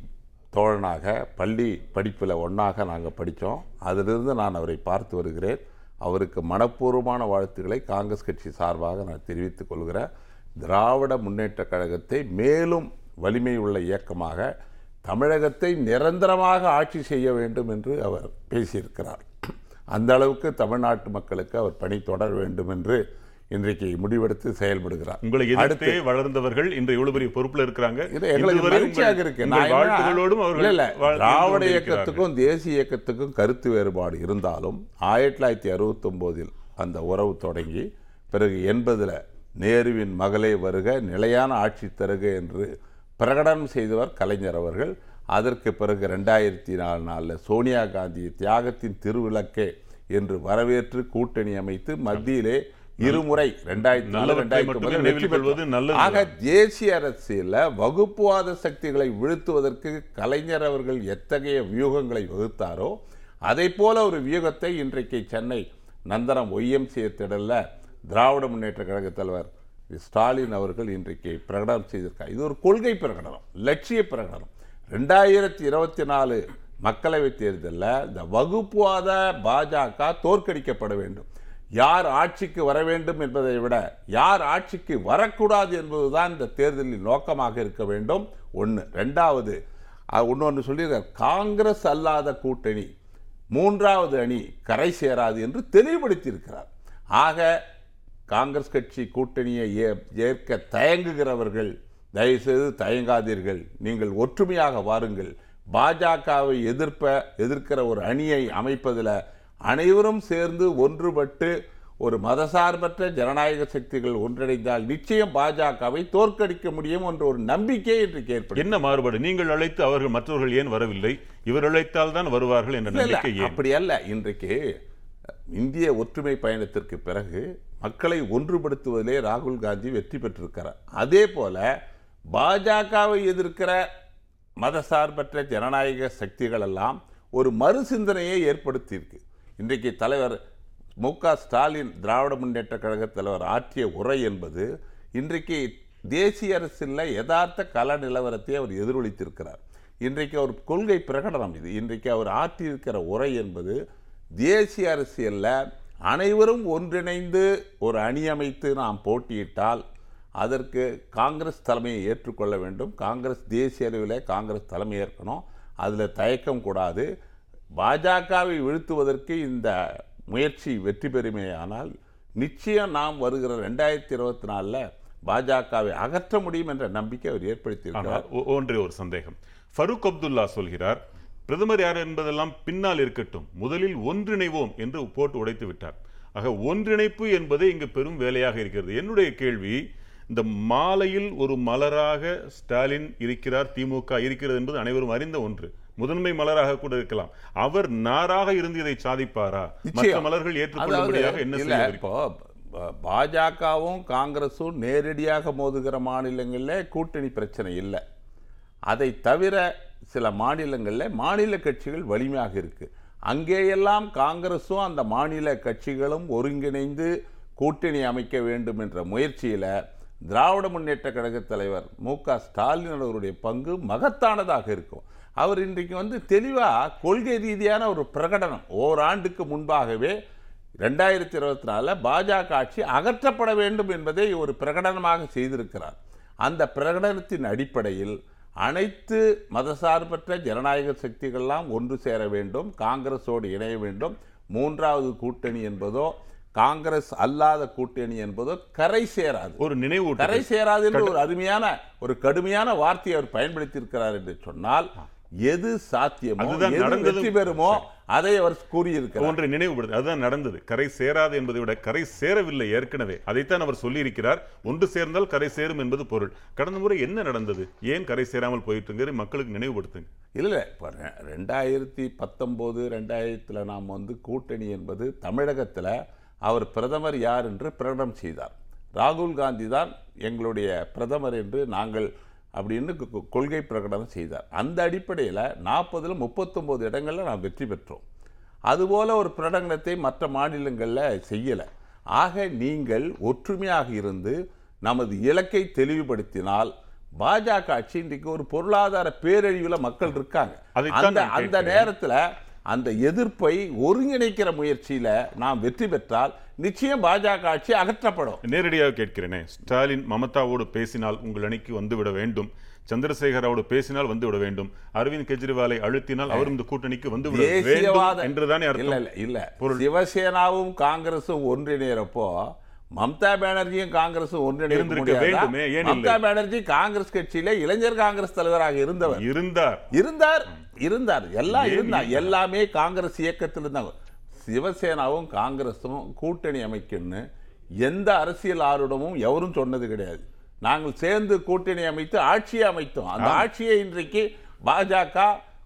தோழனாக பள்ளி படிப்பில் ஒன்றாக நாங்கள் படித்தோம் அதிலிருந்து நான் அவரை பார்த்து வருகிறேன். அவருக்கு மனப்பூர்வமான வாழ்த்துக்களை காங்கிரஸ் கட்சி சார்பாக நான் தெரிவித்துக் கொள்கிறேன். திராவிட முன்னேற்ற கழகத்தை மேலும் வலிமை உள்ள இயக்கமாக தமிழகத்தை நிரந்தரமாக ஆட்சி செய்ய வேண்டும் என்று அவர் பேசியிருக்கிறார். அந்த அளவுக்கு தமிழ்நாட்டு மக்களுக்கு அவர் பணி தொடர வேண்டும் என்று இன்றைக்கு முடிவெடுத்து செயல்படுகிறார். உங்களை அடுத்து- எதிர்த்தே வளர்ந்தவர்கள் இன்று எவ்வளவு பெரிய பொறுப்புல இருக்கிறாங்க. இது எங்களுக்கு மகிழ்ச்சியாக இருக்கு. வாழ்த்துகளோடும் அவர்கள் இல்ல, திராவிட. இயக்கத்துக்கும் தேசிய இயக்கத்துக்கும் கருத்து வேறுபாடு இருந்தாலும் ஆயிரத்தி தொள்ளாயிரத்தி அறுபத்தொம்போதில் அந்த உறவு தொடங்கி பிறகு எண்பதுல நேருவின் மகளே வருக நிலையான ஆட்சி தருக என்று பிரகடனம் செய்தவர் கலைஞர் அவர்கள் அதற்கு பிறகு ரெண்டாயிரத்தி நாலு நாலில் சோனியா காந்தி தியாகத்தின் திருவிளக்கே என்று வரவேற்று கூட்டணி அமைத்து மத்தியிலே இருமுறை ரெண்டாயிரத்தி. ஆக தேசிய அரசியல்ல வகுப்புவாத சக்திகளை வீழ்த்துவதற்கு கலைஞர் அவர்கள் எத்தகைய வியூகங்களை வகுத்தாரோ அதை போல ஒரு வியூகத்தை இன்றைக்கு சென்னை நந்தனம் ஒய்எம்சிஏ திடல்ல திராவிட முன்னேற்ற கழக தலைவர் ஸ்டாலின் அவர்கள் இன்றைக்கு பிரகடனம் செய்திருக்கார். இது ஒரு கொள்கை பிரகடனம் லட்சிய பிரகடனம். ரெண்டாயிரத்தி இருபத்தி நாலு மக்களவைத் தேர்தலில் இந்த வகுப்புவாத பாஜக தோற்கடிக்கப்பட வேண்டும். யார் ஆட்சிக்கு வர வேண்டும் என்பதை விட யார் ஆட்சிக்கு வரக்கூடாது என்பதுதான் இந்த தேர்தலின் நோக்கமாக இருக்க வேண்டும். ஒன்று ரெண்டாவது ஒன்று சொல்லியிருக்கார். காங்கிரஸ் அல்லாத கூட்டணி மூன்றாவது அணி கரை சேராது என்று தெளிவுபடுத்தியிருக்கிறார். ஆக காங்கிரஸ் கட்சி கூட்டணியை ஏ- ஏற்க தயங்குகிறவர்கள் தயவுசெய்து தயங்காதீர்கள். நீங்கள் ஒற்றுமையாக வாருங்கள். பாஜகவை எதிர்ப்ப எதிர்க்கிற ஒரு அணியை அமைப்பதில் அனைவரும் சேர்ந்து ஒன்றுபட்டு ஒரு மதசார்பற்ற ஜனநாயக சக்திகள் ஒன்றிணைந்தால் நிச்சயம் பாஜகவை தோற்கடிக்க முடியும் என்ற ஒரு நம்பிக்கை இன்றைக்கு ஏற்படும் என்ன மாறுபாடு? நீங்கள் அழைத்து அவர்கள் மற்றவர்கள் ஏன் வரவில்லை? இவர் அழைத்தால் தான் வருவார்கள் என்ற நம்பிக்கை அப்படி அல்ல. இன்றைக்கு இந்திய ஒற்றுமை பயணத்திற்கு பிறகு மக்களை ஒன்றுபடுத்துவதிலே ராகுல் காந்தி வெற்றி பெற்றிருக்கிறார். அதே போல பாஜகவை எதிர்க்கிற மதசார்பற்ற ஜனநாயக சக்திகள் எல்லாம் ஒரு மறு சிந்தனையை ஏற்படுத்தியிருக்கு. இன்றைக்கு தலைவர் மு க ஸ்டாலின் திராவிட முன்னேற்ற கழக தலைவர் ஆற்றிய உரை என்பது இன்றைக்கு தேசிய அரசில் யதார்த்த கல நிலவரத்தை அவர் எதிரொலித்திருக்கிறார். இன்றைக்கு அவர் கொள்கை பிரகடனம் இது. இன்றைக்கு அவர் ஆற்றியிருக்கிற உரை என்பது தேசிய அரசியலில் அனைவரும் ஒன்றிணைந்து ஒரு அணி அமைத்து நாம் போட்டியிட்டால் அதற்கு காங்கிரஸ் தலைமையை ஏற்றுக்கொள்ள வேண்டும். காங்கிரஸ் தேசிய அளவில் காங்கிரஸ் தலைமை ஏற்கணும். அதில் தயக்கம் கூடாது. பாஜகவை வீழ்த்துவதற்கு இந்த முயற்சி வெற்றி பெறுமேயானால் நிச்சயம் நாம் வருகிற ரெண்டாயிரத்தி இருபத்தி நாலில் பாஜகவை அகற்ற முடியும் என்ற நம்பிக்கை அவர் ஏற்படுத்தியிருக்கிறார். ஒன்றே ஒரு சந்தேகம். ஃபரூக் அப்துல்லா சொல்கிறார் பிரதமர் யார் என்பதெல்லாம் பின்னால் இருக்கட்டும். முதலில் ஒன்றிணைவோம் என்று போட்டு உடைத்து விட்டார். ஆக ஒன்றிணைப்பு என்பதே இங்கு பெரும் வேலையாக இருக்கிறது. என்னுடைய கேள்வி இந்த மாலையில் ஒரு மலராக ஸ்டாலின் இருக்கிறார் திமுக இருக்கிறது என்பது அனைவரும் அறிந்த ஒன்று. முதன்மை மலராக கூட இருக்கலாம். அவர் நாராக இருந்து இதை சாதிப்பாரா? மற்ற. மலர்கள் ஏற்றுக்கொள்ளும்படியாக என்ன செய்ய இப்போ பாஜகவும் காங்கிரஸும் நேரடியாக மோதுகிற மாநிலங்களில் கூட்டணி பிரச்சனை இல்லை. அதை தவிர சில மாநிலங்களில் மாநில கட்சிகள் வலிமையாக இருக்குது அங்கேயெல்லாம் காங்கிரஸும் அந்த மாநில கட்சிகளும் ஒருங்கிணைந்து கூட்டணி அமைக்க வேண்டும் என்ற முயற்சியில் திராவிட முன்னேற்ற கழக தலைவர் மு க ஸ்டாலின் அவருடைய பங்கு மகத்தானதாக இருக்கும். அவர் இன்றைக்கு வந்து தெளிவாக கொள்கை ரீதியான ஒரு பிரகடனம் ஓராண்டுக்கு முன்பாகவே ரெண்டாயிரத்தி இருபத்தி நாலில் பாஜக ஆட்சி அகற்றப்பட வேண்டும் என்பதை ஒரு பிரகடனமாக செய்திருக்கிறார். அந்த பிரகடனத்தின் அடிப்படையில் அனைத்து மதசார்பற்ற ஜனநாயக சக்திகள்லாம் ஒன்று சேர வேண்டும் காங்கிரஸோடு இணைய வேண்டும். மூன்றாவது கூட்டணி என்பதோ காங்கிரஸ் அல்லாத கூட்டணி என்பதோ கரை சேராது. ஒரு நினைவு கரை சேராது என்று ஒரு அருமையான ஒரு கடுமையான வார்த்தையை அவர் பயன்படுத்தியிருக்கிறார் என்று சொன்னால் எது சாத்தியமோ வெற்றி பெறுமோ அதை அவர் கூறியிருக்கிறார். ஒன்றை நினைவுபடுத்து அதுதான் நடந்தது. கரை சேராது என்பதை விட கரை சேரவில்லை ஏற்கனவே. அதைத்தான் அவர் சொல்லியிருக்கிறார். ஒன்று சேர்ந்தால் கரை சேரும் என்பது பொருள். கடந்த முறை என்ன நடந்தது? ஏன் கரை சேராமல் போயிட்டு மக்களுக்கு நினைவுபடுத்துங்க. இல்லை ரெ- ரெண்டாயிரத்தி பத்தொம்போது ரெண்டாயிரத்தில் நாம் வந்து கூட்டணி என்பது தமிழகத்தில் அவர் பிரதமர் யார் என்று பிரகடனம் செய்தார். ராகுல் காந்தி தான் எங்களுடைய பிரதமர் என்று நாங்கள் அப்படின்னு கொள்கை பிரகடனம் செய்தார். அந்த அடிப்படையில் நாற்பதில் முப்பத்தொம்போது இடங்களில் நாம் வெற்றி பெற்றோம். அதுபோல ஒரு பிரகடனத்தை மற்ற மாநிலங்களில் செய்யலை. ஆக நீங்கள் ஒற்றுமையாக இருந்து நமது இலக்கை தெளிவுபடுத்தினால் பாஜக ஆட்சி இன்றைக்கு ஒரு பொருளாதார பேரழிவில் மக்கள் இருக்காங்க. அந்த அந்த. நேரத்தில் அந்த எதிர்ப்பை ஒருங்கிணைக்கிற முயற்சியில நாம் வெற்றி பெற்றால் நிச்சயம் பாஜக ஆட்சி அகற்றப்படும். நேரடியாக கேட்கிறேனே ஸ்டாலின் மமதாவோடு பேசினால் உங்கள் அணிக்கு வந்துவிட வேண்டும். சந்திரசேகரோடு பேசினால் வந்துவிட வேண்டும். அரவிந்த் கெஜ்ரிவாலை அழுத்தினால் அவரும் இந்த கூட்டணிக்கு வந்துவிட தேசியவாத என்றுதானே இல்ல இல்ல இல்ல. சிவசேனாவும் காங்கிரசும் ஒன்றிணைறப்போ மம்தா பானர்ஜியும் காங்கிரசும் இல்லை? மம்தா பானர்ஜி காங்கிரஸ் கட்சியில இளைஞர் காங்கிரஸ் தலைவராக இருந்தவர். இருந்தார். இருந்தார் இருந்தார். எல்லாம் இருந்தார்? எல்லாமே காங்கிரஸ் இயக்கத்தில் இருந்தாங்க சிவசேனாவும் காங்கிரஸும் கூட்டணி அமைக்கணும்னு எந்த அரசியல் ஆர்வமும் எவரும் சொன்னது கிடையாது. நாங்கள் சேர்ந்து கூட்டணி அமைத்து ஆட்சியை அமைத்தோம். அந்த ஆட்சியை இன்றைக்கு பாஜக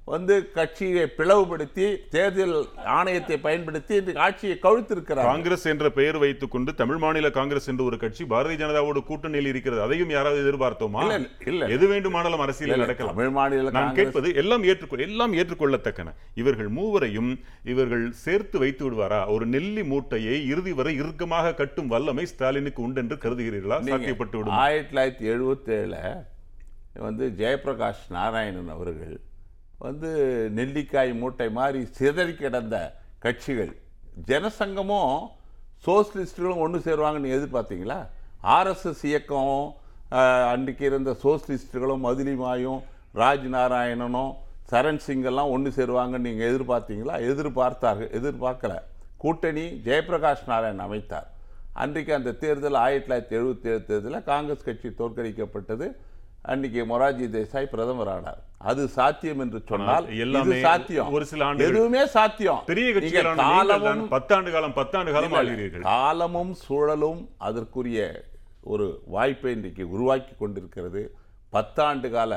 வந்து கட்சியை பிளவுபடுத்தி தேர்தல் ஆணையத்தை பயன்படுத்தி இன்றைக்கு ஆட்சியை கழுத்திருக்கிறார் காங்கிரஸ் என்ற பெயர் வைத்துக் கொண்டு தமிழ் மாநில காங்கிரஸ் என்ற ஒரு கட்சி பாரதிய ஜனதாவோடு கூட்டணியில் இருக்கிறது. அதையும் யாராவது எதிர்பார்த்தோமா? இல்ல. எது வேண்டுமானாலும் அரசியல் நடக்கலாம். தமிழ் மாநில நான் கேட்பது எல்லாம் ஏற்றுக்கொள் எல்லாம் ஏற்றுக்கொள்ளத்தக்கன. இவர்கள் மூவரையும் இவர்கள் சேர்த்து வைத்து விடுவாரா? ஒரு நெல்லி மூட்டையை இறுதி வரை இறுக்கமாக கட்டும் வல்லமை ஸ்டாலினுக்கு உண்டு என்று கருதுகிறீர்களா சாத்தியப்பட்டு விடும். ஆயிரத்தி தொள்ளாயிரத்தி எழுபத்தேழில் வந்து ஜெயபிரகாஷ் நாராயணன் அவர்கள் வந்து நெல்லிக்காய் மூட்டை மாதிரி சிதறி கிடந்த கட்சிகள் ஜனசங்கமும் சோசியலிஸ்டுகளும் ஒன்று சேருவாங்கன்னு எதிர்பார்த்தீங்களா? ஆர்எஸ்எஸ் இயக்கம் அன்றைக்கு இருந்த சோசியலிஸ்டுகளும் மதுலிமாயும் ராஜ் நாராயணனும் சரண் சிங்கெல்லாம் ஒன்று சேருவாங்கன்னு நீங்கள் எதிர்பார்த்தீங்களா? எதிர்பார்த்தார்கள் எதிர்பார்க்கல. கூட்டணி ஜெயபிரகாஷ் நாராயணன் அமைத்தார். அன்றைக்கு அந்த தேர்தல் ஆயிரத்தி தொள்ளாயிரத்தி எழுபத்தி ஏழு தேர்தலில் காங்கிரஸ் கட்சி தோற்கடிக்கப்பட்டது. அன்றைக்கு மொரார்ஜி தேசாய் பிரதமர் ஆனார். அது சாத்தியம் என்று சொன்னால் எல்லாமே சாத்தியம். ஒரு சில ஆண்டுகள். எதுவுமே சாத்தியம். பெரிய கட்சிகளான பத்தாண்டு காலம் பத்தாண்டு காலம். ஆகிறீர்கள் காலமும் சூழலும் அதற்குரிய ஒரு வாய்ப்பை இன்றைக்கு உருவாக்கி கொண்டிருக்கிறது. பத்தாண்டு கால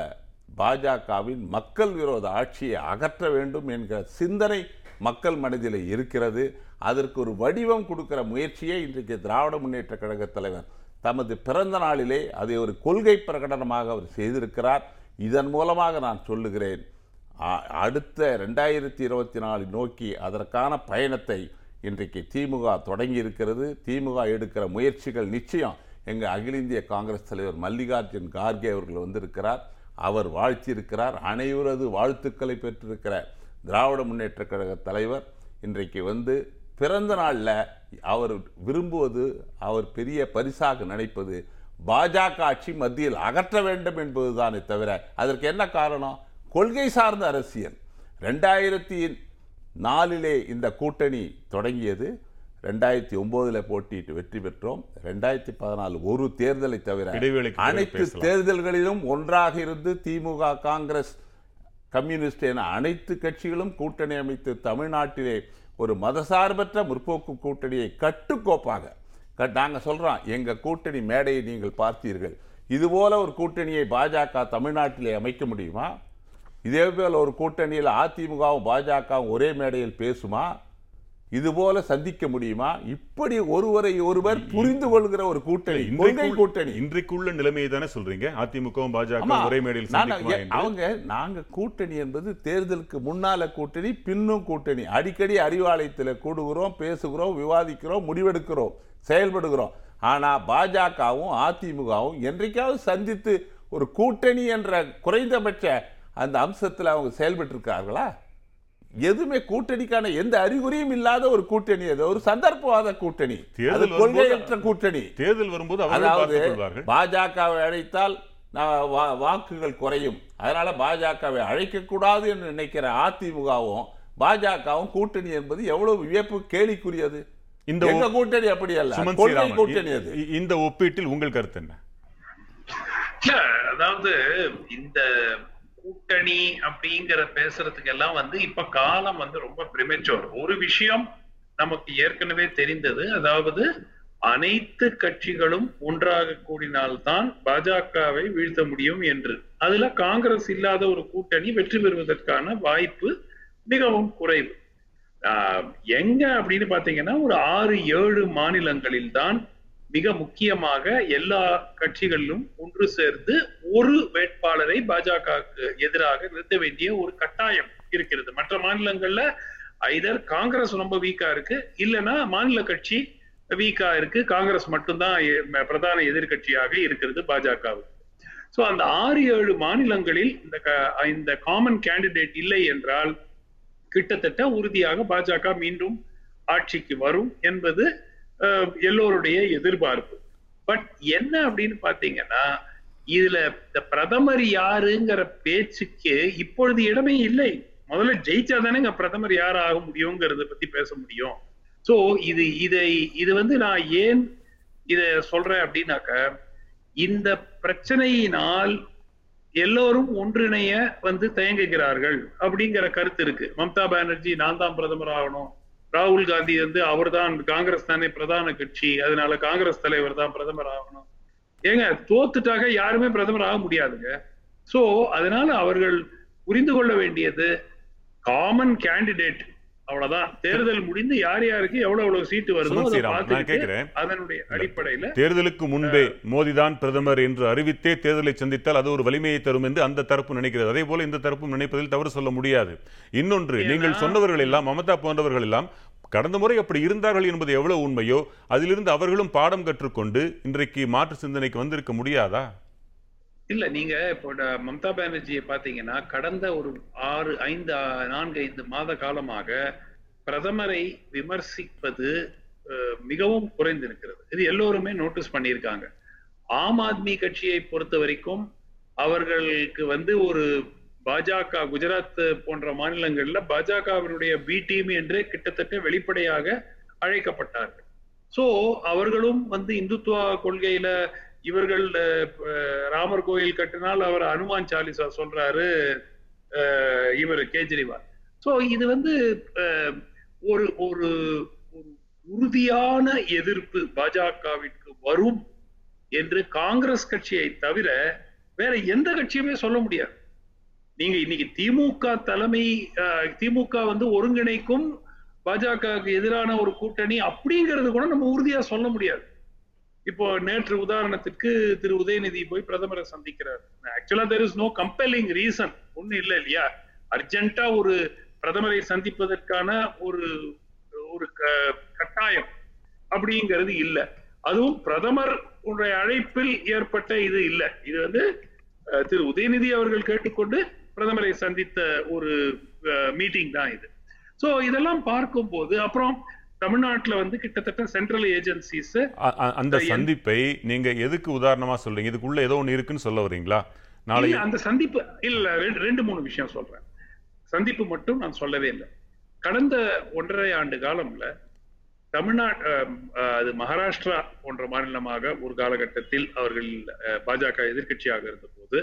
பாஜகவின் மக்கள் விரோத ஆட்சியை அகற்ற வேண்டும் என்கிற சிந்தனை மக்கள் மனதில் இருக்கிறது. அதற்கு ஒரு வடிவம் கொடுக்கிற முயற்சியை இன்றைக்கு திராவிட முன்னேற்ற கழக தலைவர் தமது பிறந்த நாளிலே அதை ஒரு கொள்கை பிரகடனமாக அவர் செய்திருக்கிறார். இதன் மூலமாக நான் சொல்லுகிறேன் அடுத்த ரெண்டாயிரத்தி இருபத்தி நாலு நோக்கி அதற்கான பயணத்தை இன்றைக்கு திமுக தொடங்கி இருக்கிறது திமுக எடுக்கிற முயற்சிகள் நிச்சயம் எங்கள் அகில இந்திய காங்கிரஸ் தலைவர் மல்லிகார்ஜுன் கார்கே அவர்கள் வந்திருக்கிறார். அவர் வாழ்த்தியிருக்கிறார். அனைவரது வாழ்த்துக்களை பெற்றிருக்கிற திராவிட முன்னேற்ற கழக தலைவர் இன்றைக்கு வந்து பிறந்த நாளில் அவர் விரும்புவது அவர் பெரிய பரிசாக நினைப்பது பாஜக ஆட்சி மத்தியில் அகற்ற வேண்டும் என்பதுதானே தவிர அதற்கு என்ன காரணம்? கொள்கை சார்ந்த அரசியல். ரெண்டாயிரத்தி நாலிலே இந்த கூட்டணி தொடங்கியது. ரெண்டாயிரத்தி ஒன்பதுல போட்டியிட்டு வெற்றி பெற்றோம். ரெண்டாயிரத்தி பதினாலு ஒரு தேர்தலை தவிர அனைத்து. தேர்தல்களிலும் ஒன்றாக இருந்து திமுக காங்கிரஸ் கம்யூனிஸ்ட் என அனைத்து கட்சிகளும் கூட்டணி அமைத்து தமிழ்நாட்டிலே ஒரு மதசார்பற்ற முற்போக்கு கூட்டணியை கட்டுக்கோப்பாக. கட் நாங்கள் சொல்கிறோம் எங்கள் கூட்டணி மேடையை நீங்கள் பார்த்தீர்கள். இதுபோல் ஒரு கூட்டணியை பாஜக தமிழ்நாட்டிலே அமைக்க முடியுமா? இதே போல் ஒரு கூட்டணியில் அதிமுகவும் பாஜகவும் ஒரே மேடையில் பேசுமா? இதுபோல சந்திக்க முடியுமா? இப்படி ஒருவரை ஒருவர் புரிந்து கொள்கிற ஒரு கூட்டணி கொள்கை கூட்டணி. இன்றைக்குள்ள நிலைமையை தானே சொல்றீங்க? அதிமுகவும் பாஜக. ஒரே மேடையில் அவங்க நாங்க கூட்டணி என்பது தேர்தலுக்கு முன்னால கூட்டணி பின்னும் கூட்டணி. அடிக்கடி அறிவாலயத்தில் கூடுகிறோம் பேசுகிறோம் விவாதிக்கிறோம் முடிவெடுக்கிறோம் செயல்படுகிறோம். ஆனா பாஜகவும் அதிமுகவும் என்றைக்காவது சந்தித்து ஒரு கூட்டணி என்ற குறைந்தபட்ச அந்த அம்சத்தில் அவங்க செயல்பட்டு இருக்கார்களா எதுவுமே கூட்டணிக்கான எந்த அறிகுறியும் இல்லாத ஒரு கூட்டணி அது. ஒரு சந்தர்ப்பவாத கூட்டணி. அது கொள்கையற்ற கூட்டணி. தேர்தல் வரும்போது அதாவது பாஜகவை அழைத்தால் வாக்குகள் குறையும். அதனால பாஜகவை அழைக்கக்கூடாது என்று நினைக்கிற அதிமுகவும் பாஜகவும் கூட்டணி என்பது எவ்வளவு வியப்பு கேலிக்குரியது. இந்த கூட்டணி அப்படி அல்ல. கூட்டணி அது. இந்த ஒப்பீட்டில் உங்கள் கருத்து என்ன? அதாவது இந்த கூட்டணி அப்படிங்கிற பேசுறதுக்கு எல்லாம் வந்து இப்ப காலம் வந்து ரொம்ப பிரிமெச்சோர் ஒரு விஷயம் நமக்கு ஏற்கனவே தெரிந்தது. அதாவது அனைத்து கட்சிகளும் ஒன்றாக கூடினால்தான் பாஜகவை வீழ்த்த முடியும் என்று. அதுல காங்கிரஸ் இல்லாத ஒரு கூட்டணி வெற்றி பெறுவதற்கான வாய்ப்பு மிகவும் குறைவு. எங்க அப்படின்னு பாத்தீங்கன்னா ஒரு ஆறு ஏழு மாநிலங்களில் தான் மிக முக்கியமாக எல்லா கட்சிகளிலும் ஒன்று சேர்ந்து ஒரு வேட்பாளரை பாஜகவுக்கு எதிராக நிறுத்த வேண்டிய ஒரு கட்டாயம் இருக்கிறது. மற்ற மாநிலங்கள்ல ஐதர் காங்கிரஸ் ரொம்ப வீக்கா இருக்கு இல்லைன்னா மாநில கட்சி வீக்கா இருக்கு காங்கிரஸ் மட்டும்தான் பிரதான எதிர்கட்சியாக இருக்கிறது பாஜகவுக்கு. சோ அந்த ஆறு ஏழு மாநிலங்களில் இந்த க- இந்த காமன் கேண்டிடேட் இல்லை என்றால் கிட்டத்தட்ட உறுதியாக பாஜக மீண்டும் ஆட்சிக்கு வரும் என்பது எல்லோருடைய எதிர்பார்ப்பு. பட் என்ன அப்படின்னு பாத்தீங்கன்னா இதுல இந்த பிரதமர் யாருங்கிற பேச்சுக்கு இப்பொழுது இடமே இல்லை. முதல்ல ஜெயிச்சா தானேங்க பிரதமர் யார் ஆக முடியுங்கிறத பத்தி பேச முடியும். சோ இது இதை இது வந்து நான் ஏன் இத சொல்றேன் அப்படின்னாக்க இந்த பிரச்சனையினால் எல்லோரும் ஒன்றிணைய வந்து தயங்குகிறார்கள் அப்படிங்கிற கருத்து இருக்கு. மம்தா பானர்ஜி நான் தான் பிரதமர் ஆகணும். ராகுல் காந்தி வந்து அவர்தான் காங்கிரஸ் தானே பிரதான கட்சி. அதனால காங்கிரஸ் தலைவர் தான் பிரதமர் ஆகணும். ஏங்க தோத்துட்டாக யாருமே பிரதமர் ஆக முடியாதுங்க. சோ அதனால அவர்கள் புரிந்து கொள்ள வேண்டியது காமன் கேண்டிடேட் அவ்வளவுதான். தேர்தல் முடிந்து யார் யாருக்கு எவ்வளவு எவ்வளவு சீட்டு வருதோ கேட்கிறேன். அதனுடைய அடிப்படையில தேர்தலுக்கு முன்பே மோடிதான் பிரதமர் என்று அறிவித்தே தேர்தலை சந்தித்தால் அது ஒரு வலிமையை தரும் என்று அந்த தரப்பு நினைக்கிறது. அதே போல இந்த தரப்பும் நினைப்பதில் தவறு சொல்ல முடியாது. இன்னொன்று நீங்கள் சொன்னவர்கள் எல்லாம் மமதா போன்றவர்கள் எல்லாம் கடந்த முறை அப்படி இருந்தார்கள் என்பது எவ்வளவு உண்மையோ அதிலிருந்து அவர்களும் பாடம் கற்றுக்கொண்டு இன்றைக்கு மாற்று சிந்தனைக்கு வந்திருக்க முடியாதா? இல்ல நீங்க இப்போ மம்தா பானர்ஜியை பாத்தீங்கன்னா கடந்த ஒரு ஆறு ஐந்து நான்கு ஐந்து மாத காலமாக பிரதமரை விமர்சிப்பது மிகவும் குறைந்திருக்கிறது. இது எல்லோருமே நோட்டீஸ் பண்ணியிருக்காங்க. ஆம் ஆத்மி கட்சியை பொறுத்த வரைக்கும் அவர்களுக்கு வந்து ஒரு பாஜக குஜராத் போன்ற மாநிலங்கள்ல பாஜகவினுடைய பி டீம் என்றே கிட்டத்தட்ட வெளிப்படையாக அழைக்கப்பட்டார்கள். சோ அவர்களும் வந்து இந்துத்துவா கொள்கையில இவர்கள் ராமர் கோயில் கட்டினால் அவர் அனுமான் சாலிசா சொல்றாரு இவர் கேஜ்ரிவால். சோ இது வந்து ஒரு ஒரு உறுதியான எதிர்ப்பு பாஜகவிற்கு வரும் என்று காங்கிரஸ் கட்சியை தவிர வேற எந்த கட்சியுமே சொல்ல முடியாது. நீங்க இன்னைக்கு திமுக தலைமை திமுக வந்து ஒருங்கிணைக்கும் பாஜகவுக்கு எதிரான ஒரு கூட்டணி அப்படிங்கிறது கூட நம்ம உறுதியா சொல்ல முடியாது. இப்போ நேற்று உதாரணத்திற்கு திரு உதயநிதி போய் பிரதமரை சந்திக்கிறார். Actually there is no compelling reason ஒண்ணு இல்ல இல்லையா? அர்ஜென்ட்டா ஒரு பிரதமரை சந்திப்பதற்கான ஒரு ஒரு கட்டாயம் அப்படிங்கிறது இல்ல. அதுவும் பிரதமர் உடைய அழைப்பில் ஏற்பட்ட இது இல்ல. இது வந்து திரு உதயநிதி அவர்கள் கேட்டுக்கொண்டு பிரதமரை சந்தித்த ஒரு மீட்டிங் தான் இது. சோ இதெல்லாம் பார்க்கும்போது அப்புறம் தமிழ்நாட்டுல வந்து கிட்டத்தட்ட சென்ட்ரல் ஏஜென்சிஸ் அந்த சந்திப்பை நீங்க எதுக்கு உதாரணமா சொல்றீங்க? இதுக்குள்ள ஏதோ ஒண்ணு இருக்குன்னு சொல்ல வரீங்களா? நாளை அந்த சந்திப்பு இல்ல ரெண்டு மூணு விஷயம் சொல்றேன். சந்திப்பு மட்டும் நான் சொல்லவே இல்லை. கடந்த ஒன்றரை ஆண்டு காலம்ல தமிழ்நாடு அது மகாராஷ்டிரா போன்ற மாநிலமாக ஒரு காலகட்டத்தில் அவர்கள் பாஜக எதிர்க்கட்சியாக இருந்த போது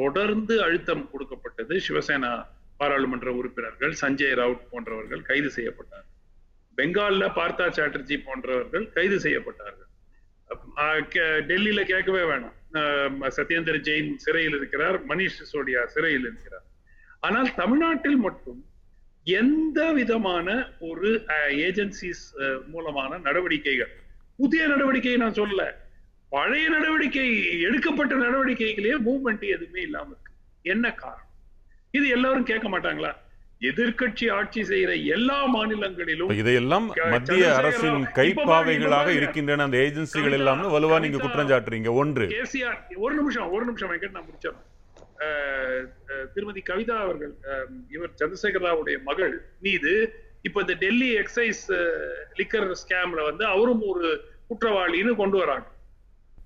தொடர்ந்து அழுத்தம் கொடுக்கப்பட்டது சிவசேனா பாராளுமன்ற உறுப்பினர்கள் சஞ்சய் ரவுட் போன்றவர்கள் கைது செய்யப்பட்டார்கள். பெங்கால்ல பார்த்தா சாட்டர்ஜி போன்றவர்கள் கைது செய்யப்பட்டார்கள். டெல்லியில கேட்கவே வேணாம். சத்யேந்திர ஜெயின் சிறையில் இருக்கிறார் மணிஷ் சிசோடியா சிறையில் இருக்கிறார். ஆனால் தமிழ்நாட்டில் மட்டும் எந்த விதமான ஒரு ஏஜென்சிஸ் மூலமான நடவடிக்கைகள் புதிய நடவடிக்கையை நான் சொல்லல. பழைய நடவடிக்கை எடுக்கப்பட்ட நடவடிக்கைகளே மூவ்மெண்ட் எதுவுமே இல்லாம இருக்கு. என்ன காரணம்? இது எல்லாரும் கேட்க மாட்டாங்களா? எதிர்க்கட்சி ஆட்சி செய்யற எல்லா மாநிலங்களிலும் இதையெல்லாம் மத்திய அரசின் கைப்பாவைகளாக. இருக்கின்றன. அந்த ஏஜென்சிகள் எல்லாம்னு வலுவா நீங்க குற்றம் சாட்டுறீங்க. ஒன்று. கேசிஆர் ஒரு நிமிஷம் ஒரு நிமிஷம் வெங்கட் நான் முடிச்சிடறேன். திருமதி கவிதா அவர்கள் இவர் சந்திரசேகர ராவுடைய மகள் மீது இப்ப இந்த டெல்லி எக்ஸைஸ் லிக்கர் ஸ்கேம்ல வந்து அவரும் ஒரு குற்றவாளின்னு கொண்டு வராங்க.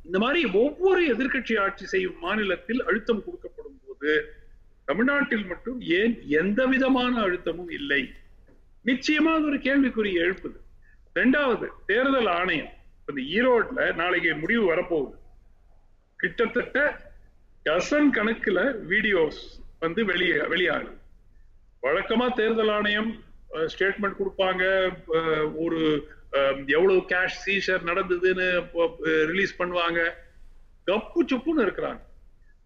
இந்த மாதிரி ஒவ்வொரு எதிர்க்கட்சி ஆட்சி செய்யும் மாநிலத்தில் அழுத்தம் கொடுக்கப்படும் போது தமிழ்நாட்டில் மட்டும் ஏன் எந்த விதமான அழுத்தமும் இல்லை? நிச்சயமா அது ஒரு கேள்விக்குறி எழுப்புது. ரெண்டாவது தேர்தல் ஆணையம் இந்த ஈரோட்ல நாளைக்கு முடிவு வரப்போகுது. கிட்டத்தட்ட டசன் கணக்குல வீடியோஸ் வந்து வெளியே வெளியாகுது. வழக்கமா தேர்தல் ஆணையம் ஸ்டேட்மெண்ட் கொடுப்பாங்க ஒரு எவ்வளவு கேஷ் சீசர் நடந்ததுன்னு ரிலீஸ் பண்ணுவாங்க. கப்பு சுப்புன்னு இருக்கிறாங்க.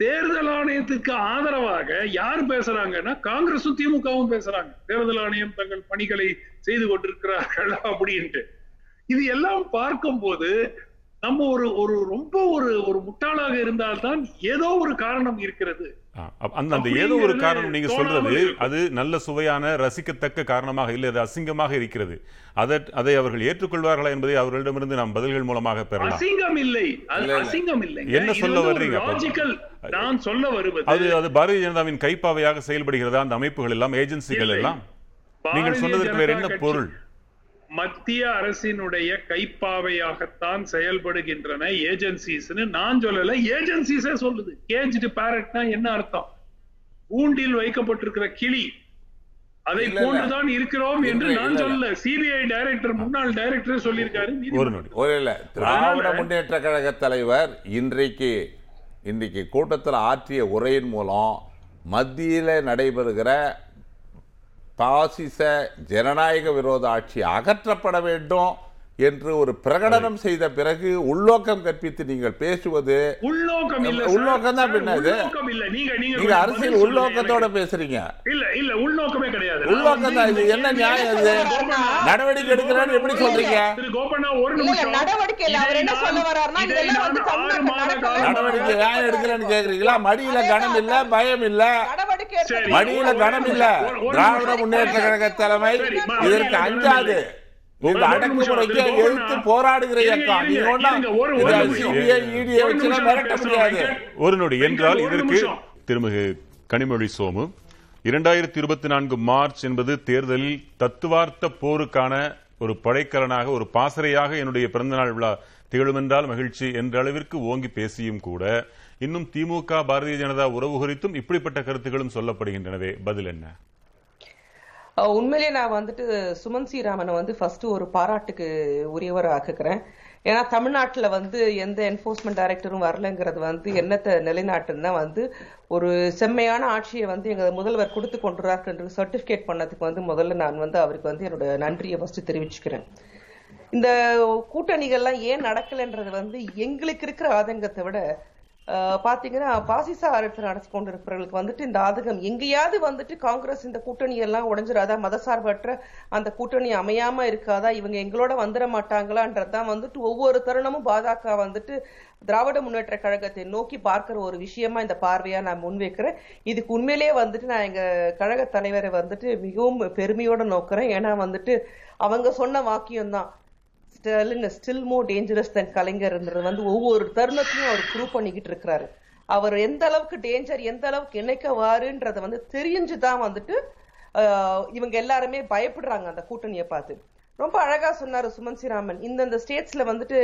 தேர்தல் ஆணையத்துக்கு ஆதரவாக யார் பேசுறாங்கன்னா காங்கிரசும் திமுகவும் பேசுறாங்க. தேர்தல் ஆணையம் தங்கள் பணிகளை செய்து கொண்டிருக்கிறார்கள் அப்படின்ட்டு. இது எல்லாம் பார்க்கும்போது நம்ம ஒரு ஒரு ரொம்ப ஒரு ஒரு முட்டாளாக இருந்தால்தான் ஏதோ ஒரு காரணம் இருக்கிறது. அந்த அந்த ஏதோ ஒரு காரணம் நீங்க சொல்றது. அது நல்ல சுவையான ரசிக்கத்தக்க காரணமாக இல்லை அது அசிங்கமாக இருக்கிறது. அதை அதை அவர்கள் ஏற்றுக்கொள்வார்களா என்பதை அவர்களிடமிருந்து நாம் பதில்கள் மூலமாக பெறலாம். அசிங்கம் இல்லை. அசிங்கம் இல்லை என்ன சொல்ல வர்றீங்க நான் சொல்ல வருவது அது அது பாரதிய ஜனதாவின் கைப்பாவையாக செயல்படுகிறதா? அந்த அமைப்புகள் எல்லாம் ஏஜென்சிகள். எல்லாம்? நீங்கள் சொன்னதற்கு வேற என்ன பொருள்? மத்திய அரசினுடைய கைப்பாவையாகத்தான் செயல்படுகின்றன ஏஜென்சிஸ்னு. நான் சொல்லல ஏஜென்சிஸே சொல்லுது. கேஜ்டு பேரட்னா என்ன அர்த்தம்? கூண்டில் வைக்கப்பட்டிருக்கிற கிளி. அதை. போன்றுதான் இருக்கிறோம் என்று நான் சொல்லல. சிபிஐ டைரக்டர் முன்னாள் டைரக்டர் சொல்லியிருக்காரு ஒரு. நொடி ஒரு இல்ல திராவிட முன்னேற்ற கழக தலைவர் இன்றைக்கு இன்றைக்கு கூட்டத்தில் ஆற்றிய உரையின் மூலம் மத்தியில் நடைபெறுகிற பாசிச ஜனநாயக விரோத ஆட்சி அகற்றப்பட வேண்டும் என்று ஒரு பிரகடனம் செய்த பிறகு உள்நோக்கம் கற்பித்து நீங்கள் பேசுவது உள்நோக்கம் இல்ல. உள்நோக்கம் தான் பின்ன இது. உள்நோக்கம் இல்ல. நீங்க அரசியல் உள்நோக்கத்தோட. பேசுறீங்க. இல்ல இல்ல உள்நோக்கமே கிடையாது. உள்நோக்கம் தான் இது. என்ன நியாயம் இது? நடவடிக்கை எடுக்கிறேன்னு எப்படி சொல்றீங்க? நடவடிக்கை ஏன் எடுக்கலன்னு கேக்குறீங்களா? மடியில கனம் இல்ல பயம் இல்ல. நடவடிக்கை எடுக்க சரி. மடியில கனம் இல்ல. திராவிட. முன்னேற்ற கழக தலைமை இதற்கு அஞ்சாது. ஒரு அடக்குமுறைக்கு. எதிர்த்து போராடுகிற இயக்கம் நீங்க மிரட்ட முடியாது. நொடி. என்றால் இதற்கு. திருமிகு கனிமொழி சோமு. இரண்டாயிரத்தி இருபத்தி நான்கு மார்ச் என்பது தேர்தலில் தத்துவார்த்த போருக்கான ஒரு படைக்கலனாக ஒரு பாசறையாக என்னுடைய பிறந்தநாள் விழா திகழுமென்றால் மகிழ்ச்சி என்ற அளவிற்கு ஓங்கி பேசியும் கூட இன்னும் திமுக பாரதிய ஜனதா உறவு குறித்தும் இப்படிப்பட்ட கருத்துக்களும் சொல்லப்படுகின்றனவே. பதில் என்ன? உண்மையிலேயே நான் வந்துட்டு சுமன் ஸ்ரீராமனை வந்து ஃபர்ஸ்ட் ஒரு பாராட்டுக்கு உரியவர் ஆக்குக்கிறேன் ஏன்னா தமிழ்நாட்டில் வந்து எந்த என்ஃபோர்ஸ்மெண்ட் டைரக்டரும் வரலங்கிறது வந்து என்னத்தை நிலைநாட்டுன்னா வந்து ஒரு செம்மையான ஆட்சியை வந்து எங்க முதல்வர் கொடுத்து கொண்டுறார் என்று சர்டிபிகேட் பண்ணதுக்கு வந்து முதல்ல நான் வந்து அவருக்கு வந்து என்னோட நன்றியை ஃபர்ஸ்ட் தெரிவிச்சுக்கிறேன். இந்த கூட்டணிகள்லாம் ஏன் நடக்கலைன்றது வந்து எங்களுக்கு இருக்கிற ஆதங்கத்தை விட பாத்தீங்கன்னா பாசிச அரசு நடத்தி கொண்டிருப்பவர்களுக்கு வந்துட்டு இந்த ஆதகம் எங்கேயாவது வந்துட்டு காங்கிரஸ் இந்த கூட்டணி எல்லாம் உடஞ்சிடாதா? மதசார்பற்ற அந்த கூட்டணி அமையாம இருக்காதா? இவங்க எங்களோட வந்துட மாட்டாங்களான்றதுதான் வந்துட்டு ஒவ்வொரு தருணமும் பாஜக வந்துட்டு திராவிட முன்னேற்ற கழகத்தை நோக்கி பார்க்கிற ஒரு விஷயமா இந்த பார்வையா நான் முன்வைக்கிறேன். இதுக்கு உண்மையிலேயே வந்துட்டு நான் எங்க கழக தலைவரை வந்துட்டு மிகவும் பெருமையோட நோக்கிறேன். ஏன்னா வந்துட்டு அவங்க சொன்ன வாக்கியம் தான் Stalin still more dangerous than கலைஞர்ன்றது வந்து ஒவ்வொரு தருணத்தையும் அவர் ப்ரூவ் பண்ணிக்கிட்டு இருக்கிறாரு. அவர் எந்த அளவுக்கு டேஞ்சர் எந்த அளவுக்கு என்னைக்க வாருன்றத வந்து தெரிஞ்சுதான் வந்துட்டு இவங்க எல்லாருமே பயப்படுறாங்க அந்த கூட்டணியை பார்த்து. ரொம்ப அழகா சொன்னாரு சுமன் சிராமன் இந்தந்த ஸ்டேட்ஸ்ல வந்துட்டு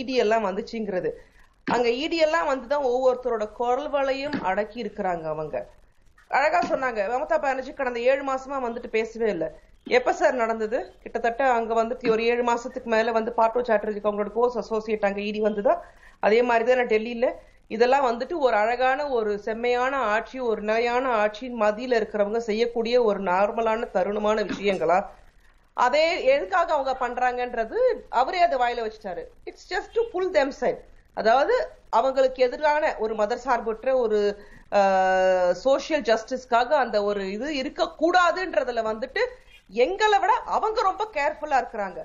இடி எல்லாம் வந்துச்சுங்கிறது. அங்க இடி எல்லாம் வந்துதான் ஒவ்வொருத்தரோட குரல்வளையும் அடக்கி இருக்கிறாங்க அவங்க. அழகா சொன்னாங்க. மமதா பானர்ஜி கடந்த ஏழு மாசமா வந்துட்டு பேசவே இல்லை. எப்ப சார் நடந்தது? கிட்டத்தட்ட அங்க வந்துட்டு ஒரு ஏழு மாசத்துக்கு மேல வந்து பாட்டோ சாட்டர்ஜிக்கு அவங்களோட கோர்ஸ் அசோசியேட் அங்க இடி வந்ததா? அதே மாதிரி தான் டெல்லியில. இதெல்லாம் வந்துட்டு ஒரு அழகான ஒரு செம்மையான ஆட்சி ஒரு நிலையான ஆட்சியின் மதியில இருக்கிறவங்க செய்யக்கூடிய ஒரு நார்மலான தருணமான விஷயங்களா? அதே எதுக்காக அவங்க பண்றாங்கன்றது அவரே அதை வாயில வச்சுட்டாரு. It's just to pull them side அதாவது அவங்களுக்கு எதிரான ஒரு மதர் சார்பற்ற ஒரு சோஷியல் ஜஸ்டிஸ்க்காக அந்த ஒரு இது இருக்க கூடாதுன்றதுல வந்துட்டு எங்களை விட அவங்க ரொம்ப கேர்ஃபுல்லா இருக்கிறாங்க.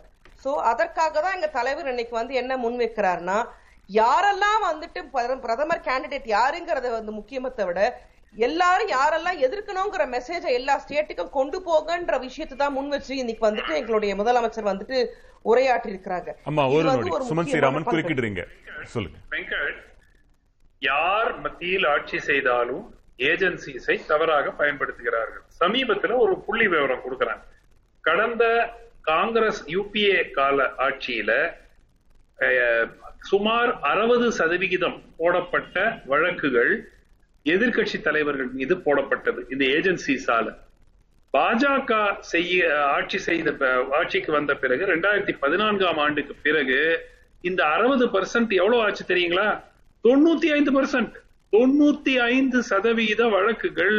சோ அதற்காக தான் எங்க தலைவர் இன்னைக்கு வந்து என்ன முன்வைக்கிறாருன்னா யாரெல்லாம் வந்துட்டு பிரதம- பிரதமர் கேண்டிடேட் யாருங்கிறத வந்து முக்கியமத்தை விட எல்லாரும் யாரெல்லாம் எதிர்க்கணுங்கிற மெசேஜை எல்லா ஸ்டேட்டுக்கும் கொண்டு போகன்ற விஷயத்தை தான் முன் வச்சு இன்னைக்கு வந்துட்டு எங்களுடைய முதலமைச்சர் வந்துட்டு உரையாற்றி இருக்கிறாங்க. அம்மா ஒரு நொடி சுமன் ஸ்ரீராமன். குறுக்கிடுறீங்க. சொல்லுங்க. வெங்கட் யார் மத்தியில் ஆட்சி செய்தாலும் ஏஜென்சிஸை தவறாக பயன்படுத்துகிறார்கள். சமீபத்துல ஒரு புள்ளி விவரம் கொடுக்கறாங்க. கடந்த காங்கிரஸ் யூபிஏ கால ஆட்சியில அஹ், சுமார் அறுபது சதவிகிதம் போடப்பட்ட வழக்குகள் எதிர்க்கட்சி தலைவர்கள் மீது போடப்பட்டது இந்த ஏஜென்சிஸால பாஜக செய்ய ஆட்சி செய்த ஆட்சிக்கு வந்த பிறகு ரெண்டாயிரத்தி பதினான்காம் ஆண்டுக்கு பிறகு இந்த அறுபது பர்சன்ட் எவ்வளவு ஆச்சு தெரியுங்களா? தொண்ணூத்தி ஐந்து பர்சன்ட் தொண்ணூத்தி ஐந்து சதவிகித வழக்குகள்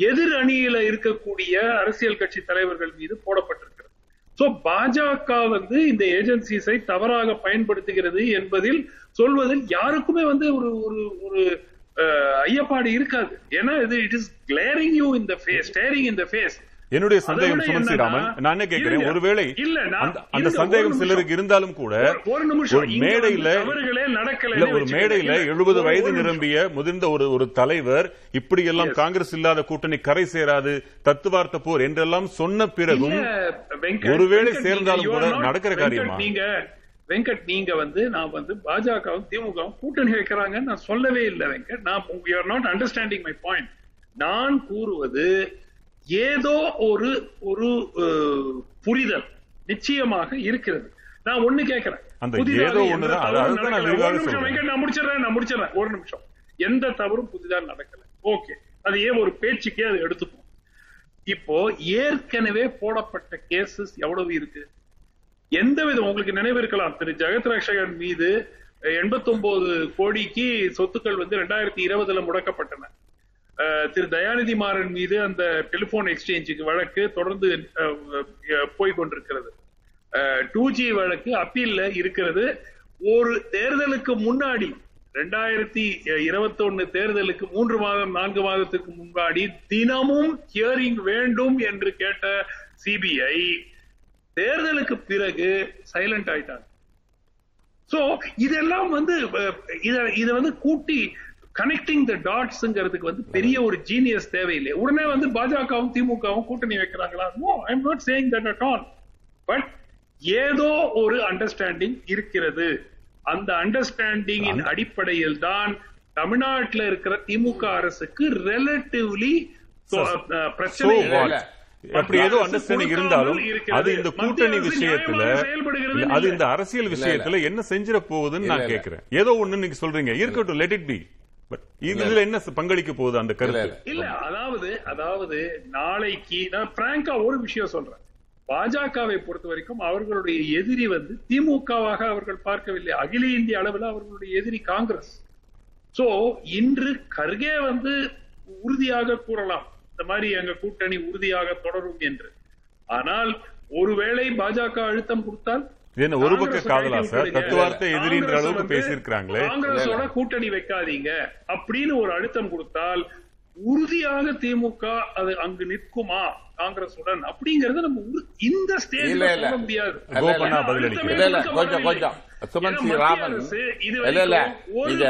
எதிர் அணியில இருக்கக்கூடிய அரசியல் கட்சி தலைவர்கள் மீது போடப்பட்டிருக்கிறது. சோ பாஜக வந்து இந்த ஏஜென்சிஸை தவறாக பயன்படுத்துகிறது என்பதில் சொல்வதில் யாருக்குமே வந்து ஒரு ஒரு ஒரு அஹ், ஐயப்பாடு இருக்காது. ஏன்னா இது இட் இஸ் கிளேரிங் யூ இந்த ஃபேஸ் ஸ்டேரிங் த ஃபேஸ் என்னுடைய சந்தேகம் சுமன் ஸ்ரீராமன் நான் என்ன கேட்கிறேன். ஒருவேளை அந்த- சந்தேகம். சிலருக்கு இருந்தாலும் கூட ஒரு- மேடையில இல்ல ஒரு. மேடையில எழுபது வயது. நிரம்பிய முதிர்ந்த ஒரு ஒரு தலைவர் இப்படி எல்லாம். காங்கிரஸ் இல்லாத கூட்டணி கரை சேராது தத்துவார்த்த போர் என்றெல்லாம் சொன்ன பிறகும் ஒருவேளை சேர்ந்தாலும் கூட நடக்கிற காரியமா? நீங்க வெங்கட் நீங்க வந்து நான் வந்து பாஜகவும் திமுகவும் கூட்டணி வைக்கிறாங்கன்னு நான் சொல்லவே இல்லை வெங்கட் நான் you are not understanding my point நான் கூறுவது ஏதோ ஒரு ஒரு புரிதல் நிச்சயமாக இருக்கிறது. நான் ஒண்ணு கேட்கிறேன் நான் முடிச்சிடறேன் நான் முடிச்சிடறேன். ஒரு நிமிஷம். எந்த தவறும் புதிதாக நடக்கல. ஓகே. அது ஏன் ஒரு பேச்சுக்கே அதை எடுத்துப்போம். இப்போ ஏற்கனவே போடப்பட்ட கேசஸ் எவ்வளவு இருக்கு? எந்த விதம் உங்களுக்கு நினைவு இருக்கலாம். திரு. ஜெகத் ரக்ஷகன் மீது எண்பத்தி ஒன்பது கோடிக்கு சொத்துக்கள் வந்து ரெண்டாயிரத்தி இருபதுல முடக்கப்பட்டன. திரு தயாநிதி மாறன் மீது அந்த டெலிபோன் எக்ஸ்சேஞ்சுக்கு வழக்கு தொடர்ந்து அஹ், போய் கொண்டிருக்கிறது. டூ ஜி வழக்கு அப்பீல்ல இருக்கிறது. ஒரு தேர்தலுக்கு முன்னாடி ரெண்டாயிரத்தி இருபத்தி ஒன்னு தேர்தலுக்கு மூன்று மாதம் நான்கு மாதத்துக்கு முன்னாடி தினமும் ஹியரிங் வேண்டும் என்று கேட்ட சிபிஐ தேர்தலுக்கு பிறகு சைலண்ட் ஆயிட்டாங்க. சோ இதெல்லாம் வந்து இத இத வந்து கூட்டி கனெக்டிங் த டாட்ஸ்ங்கிறதுக்கு வந்து பெரிய ஒரு ஜீனியஸ் தேவையில்லை. உடனே வந்து பாஜகவும் திமுகவும் கூட்டணி வைக்கிறாங்களா? No I am not saying that at all but ஏதோ ஒரு அண்டர்ஸ்டாண்டிங் இருக்கிறது. அந்த அண்டர்ஸ்டாண்டிங்கின் அடிப்படையில் தான் தமிழ்நாட்டில் இருக்கிற திமுக அரசுக்கு ரெலட்டிவ்லி பிரச்சனை. அப்படி ஏதோ அண்டர்ஸ்டாண்டிங் இருந்தாலும். அது இந்த கூட்டணி விஷயத்துல அது. இந்த அரசியல் விஷயத்துல என்ன செஞ்சிட போகுதுன்னு நான். கேக்குறேன். ஏதோ ஒண்ணு நீங்க சொல்றீங்க. இருக்கட்டும் லெட் இட் பி இதுல என்ன பங்களிக்க போகுது அந்த கருத்து? இல்ல. அதாவது அதாவது நாளைக்கு நான் பிராங்கா ஒரு விஷயம் சொல்றேன். பாஜகவை பொறுத்த வரைக்கும் அவர்களுடைய எதிரி வந்து திமுகவாக அவர்கள் பார்க்கவில்லை. அகில இந்திய அளவில் அவர்களுடைய எதிரி காங்கிரஸ். சோ இன்று கர்கே வந்து உறுதியாக கூறலாம். இந்த மாதிரி எங்க கூட்டணி உறுதியாக தொடரும் என்று. ஆனால் ஒருவேளை பாஜக அழுத்தம் கொடுத்தால் என்ன ஒரு பக்க காதலா கைது சார். தத்துவார்த்த எதிரின்ற அளவுக்கு பேசியிருக்கிறாங்களே. காங்கிரஸோட கூட்டணி வைக்காதீங்க அப்படின்னு ஒரு அழுத்தம் கொடுத்தால் உறுதியாக திமுக அது அங்கு நிற்குமா? காங்கிரசுடன் அப்படிங்கறத நம்ம இந்த ஸ்டேஜ்ல இல்ல. சொல்ல முடியாது. கொஞ்சம். கொஞ்சம். சுமன் சி ராமன். இல்ல இல்ல. இத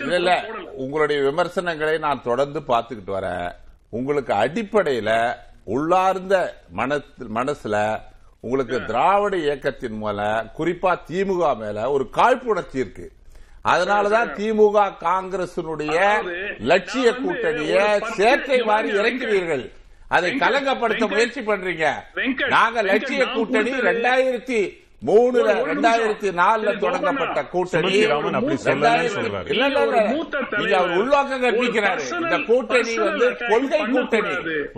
இல்ல இல்ல. உங்களுடைய விமர்சனங்களை நான் தொடர்ந்து பார்த்துக்கிட்டு வரேன். உங்களுக்கு அடிப்படையில உள்ளார்ந்த மனசு மனசுல உங்களுக்கு திராவிட இயக்கத்தின் மூலம் குறிப்பா திமுக மேல ஒரு காழ்ப்புணர்ச்சி இருக்கு. அதனாலதான் திமுக காங்கிரசினுடைய லட்சிய கூட்டணிய மாறி பாருங்க, இறக்கிறீர்கள் அதை கலங்கப்படுத்த முயற்சி பண்றீங்க. நாங்க லட்சிய கூட்டணி ரெண்டாயிரத்தி மூணுல ரெண்டாயிரத்தி. நாலுல தொடங்கப்பட்ட கூட்டணி சுமதி ராமன் அப்படி சொல்லலன்னு ரெண்டாயிரத்தி- சொல்றாரு. இல்ல இல்ல ஒரு இல்ல மூத்த தலைவர், நீங்க அவர் உள்வாக்கம் கற்பிக்கிறாரு இந்த கூட்டணி வந்து கொள்கை கூட்டணி.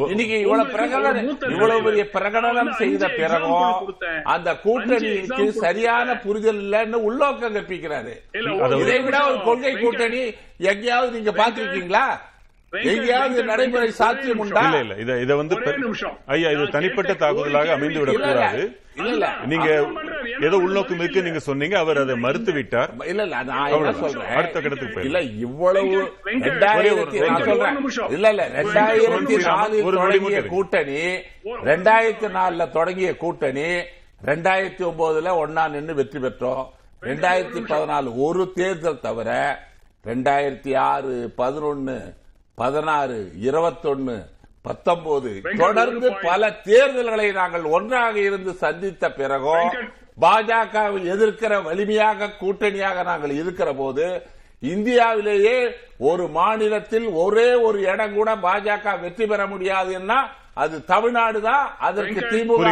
இன்னைக்கு இவ்வளவு பிரகடனம் இவ்வளவு பெரிய. பிரகடனம் செய்த பிறகும். அந்த கூட்டணிக்கு சரியான. புரிதல் இல்லைன்னு உள்நோக்கம் கற்பிக்கிறாரு இல்ல, அது ஒரு இதை விட ஒரு. கொள்கை கூட்டணி எங்கேயாவது நீங்க பாத்திருக்கீங்களா எங்கேயாவது நடைமுறை சாத்தியம் உண்டா இல்ல இல்ல இத இத வந்து ஒரே நிமிஷம். ஐயா இது தனிப்பட்ட தாக்குதலாக அமைந்து விடக்கூடாது நீங்க ஏதோ உள்நோக்கம் இருக்கு நீங்க சொன்னீங்க அவர் அதை மறுத்து விட்டார் இல்ல இல்ல நான். சொல்றேன்? அடுத்த கட்டத்துக்கு. இல்ல இவ்வளவு. இல்ல இல்ல ரெண்டாயிரத்தி நாலில் தொடங்கிய. கூட்டணி ரெண்டாயிரத்தி நாலுல தொடங்கிய கூட்டணி ரெண்டாயிரத்தி ஒன்பதுல ஒன்னா நின்னு வெற்றி பெற்றோம். ரெண்டாயிரத்தி பதினாலு ஒரு தேர்தல் தவிர ரெண்டாயிரத்தி ஆறு பதினொன்னு பதினாறு இருபத்தொன்னு பத்தொன்பது தொடர்ந்து. பல தேர்தல்களை நாங்கள் ஒன்றாக இருந்து சந்தித்த பிறகும். பாஜகவை எதிர்க்கிற வலிமையாக கூட்டணியாக நாங்கள் இருக்கிற போது இந்தியாவிலேயே ஒரு மாநிலத்தில் ஒரே ஒரு இடம் கூட பாஜக வெற்றி பெற முடியாதுன்னா அது தமிழ்நாடு தான் அதற்கு திமுக.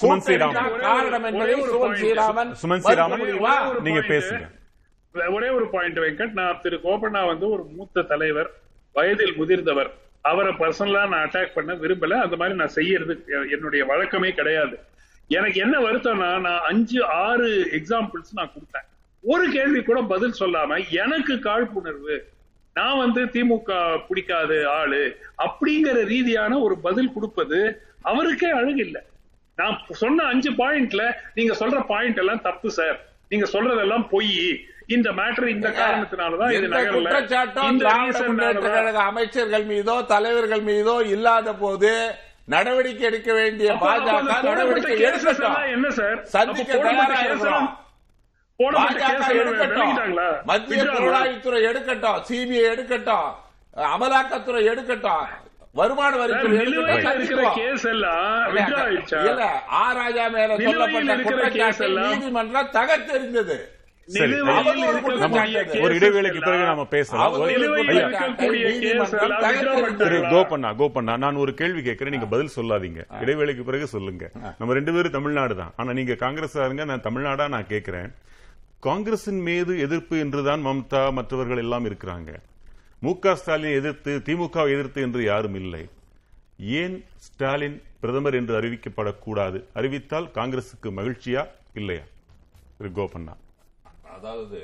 சுமன் ஸ்ரீராமன். காரணம் என்பதை சுமன் point. ஸ்ரீராமன் சுமன் ஸ்ரீராமன், நீங்க point. பேசுங்க. ஒரே ஒரு பாயிண்ட் வெங்கட் நான் திரு கோபண்ணா வந்து ஒரு மூத்த தலைவர் வயதில் முதிர்ந்தவர் அவரை பர்சனலா நான் அட்டாக் பண்ண விரும்பல. அந்த மாதிரி நான் செய்யறது என்னுடைய வழக்கமே கிடையாது. எனக்கு என்ன வருத்தம்னா நான் அஞ்சு ஆறு எக்ஸாம்பிள்ஸ் நான் கொடுத்தேன். ஒரு கேள்வி கூட பதில் சொல்லாம எனக்கு காழ்ப்புணர்வு நான் வந்து திமுக பிடிக்காத ஆளு அப்படிங்கிற ரீதியான ஒரு பதில் கொடுப்பது அவருக்கே அழகில்லை நான் சொன்ன அஞ்சு பாயிண்ட்ல நீங்க சொல்ற பாயிண்ட் எல்லாம் தப்பு சார் நீங்க சொல்றதெல்லாம் பொய். இந்த மேட்டர் இந்த காரணத்தினாலதான் இது நகரல. அமைச்சர்கள் மீதோ தலைவர்கள் மீதோ இல்லாத போது நடவடிக்கை எடுக்க வேண்டிய பாஜக நடவடிக்கை எடுக்கட்டும் என்ன சார்? சந்திக்க தயாரா இருக்கிறோம். பாஜக எடுக்கட்டும்? மத்திய? புலனாய்வுத்துறை எடுக்கட்டும். சிபிஐ எடுக்கட்டும். அமலாக்கத்துறை எடுக்கட்டும். வருமான வரித்துறை ராஜா மேல சொல்லப்பட்ட குற்றச்சாட்டை நீதிமன்றம் தகர்த்தெறிந்தது. சரி. ஒரு இடைவேளைக்கு பிறகு நாம பேசலாம்? கோபண்ணா கோபண்ணா. நான் ஒரு கேள்வி கேட்கிறேன். நீங்க பதில் சொல்லாதீங்க. இடைவேளைக்கு பிறகு சொல்லுங்க. நம்ம ரெண்டு பேரும் தமிழ்நாடு தான். ஆனா நீங்க காங்கிரஸ் இருங்க. நான் தமிழ்நாடா நான் கேட்கிறேன். காங்கிரசின் மீது எதிர்ப்பு என்றுதான் மம்தா மற்றவர்கள் எல்லாம் இருக்கிறாங்க. மு க ஸ்டாலினை எதிர்த்து திமுக எதிர்த்து என்று யாரும் இல்லை. ஏன் ஸ்டாலின் பிரதமர் என்று அறிவிக்கப்படக்கூடாது? அறிவித்தால் காங்கிரசுக்கு மகிழ்ச்சியா? இல்லையா? திரு கோபண்ணா. அதாவது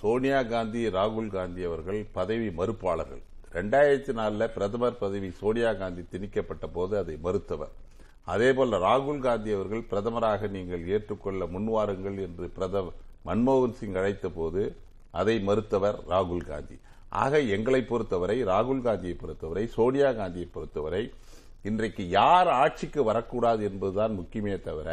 சோனியா காந்தி ராகுல் காந்தி அவர்கள் பதவி மறுப்பாளர்கள். ரெண்டாயிரத்தி நாலில் பிரதமர் பதவி சோனியா காந்தி திணிக்கப்பட்ட போது அதை மறுத்தவர். அதேபோல ராகுல் காந்தி அவர்கள் பிரதமராக நீங்கள் ஏற்றுக்கொள்ள முன்வாருங்கள் என்று பிரதமர் மன்மோகன் சிங் அழைத்த போது அதை மறுத்தவர் ராகுல் காந்தி. ஆக எங்களை பொறுத்தவரை ராகுல் காந்தியை பொறுத்தவரை சோனியா காந்தியை பொறுத்தவரை இன்றைக்கு யார் ஆட்சிக்கு வரக்கூடாது என்பதுதான் முக்கியமே தவிர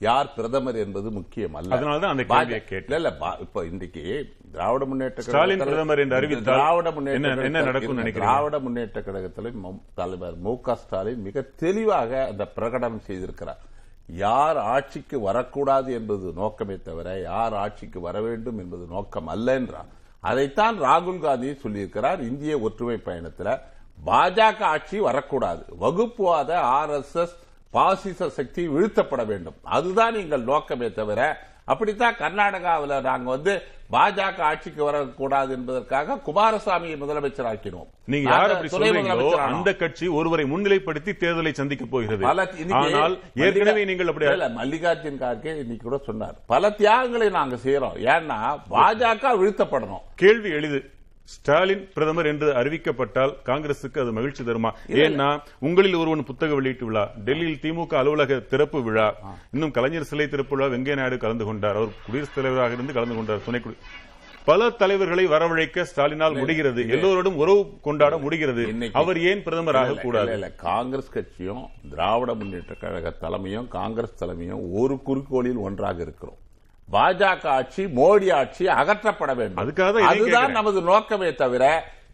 யார் பிரதமர் என்பது முக்கியம் அல்ல அதனாலதான் அந்த பாஜ- கேள்வியை கேட்டேன். இல்ல, இல்ல பா- இப்ப இன்றைக்கு திராவிட முன்னேற்ற ஸ்டாலின் பிரதமர் என்று திராவிட முன்னேற்ற என்ன- நினைக்கிறீங்க? திராவிட முன்னேற்ற கழகத்தில் தலைவர் மு க ஸ்டாலின் மிக தெளிவாக அந்த பிரகடனம் செய்திருக்கிறார். யார் ஆட்சிக்கு வரக்கூடாது என்பது நோக்கமே தவிர யார் ஆட்சிக்கு வர வேண்டும் என்பது நோக்கம் அல்ல என்றார். அதைத்தான் ராகுல் காந்தி சொல்லியிருக்கிறார் இந்திய ஒற்றுமை பயணத்தில். பாஜக ஆட்சி வரக்கூடாது. வகுப்புவாத ஆர் எஸ் எஸ் பாசிச சக்தி வீழ்த்தப்பட வேண்டும். அதுதான் எங்கள் நோக்கமே தவிர அப்படித்தான் கர்நாடகாவில் நாங்க வந்து பாஜக ஆட்சிக்கு வரக்கூடாது என்பதற்காக குமாரசாமியை முதலமைச்சராக்கினோம். நீங்க யார் அப்படி சொல்றீங்களோ. அந்த கட்சி ஒருவரை முன்னிலைப்படுத்தி தேர்தலை சந்திக்க போகிறது. ஆனால் ஏற்கனவே நீங்கள் அப்படி இல்ல, மல்லிகார்ஜுன் கார்கே இன்னைக்கு கூட சொன்னார். பல தியாகங்களை நாங்க செய்யறோம் ஏன்னா பாஜக வீழ்த்தப்படணும். கேள்வி எளிது. ஸ்டாலின் பிரதமர் என்று அறிவிக்கப்பட்டால் காங்கிரசுக்கு அது மகிழ்ச்சி தருமா? ஏன்னா உங்களில் ஒருவன் புத்தக வெளியீட்டு விழா டெல்லியில் திமுக அலுவலக திறப்பு விழா இன்னும் கலைஞர் சிலை திறப்பு விழா வெங்கைய நாயுடு கலந்து கொண்டார். அவர் குடியரசுத் தலைவராக இருந்து கலந்து கொண்டார் துணை பல தலைவர்களை வரவழைக்க ஸ்டாலினால் முடிகிறது. எல்லோரோடும் உறவு கொண்டாட முடிகிறது. அவர் ஏன் பிரதமராக கூடாது. காங்கிரஸ் கட்சியும் திராவிட முன்னேற்ற கழக தலைமையும் காங்கிரஸ் தலைமையும் ஒரு குறிக்கோளில் ஒன்றாக இருக்கிறோம். பாஜக ஆட்சி மோடி ஆட்சி அகற்றப்பட வேண்டும் அதுக்காக அதுதான். நமது நோக்கமே தவிர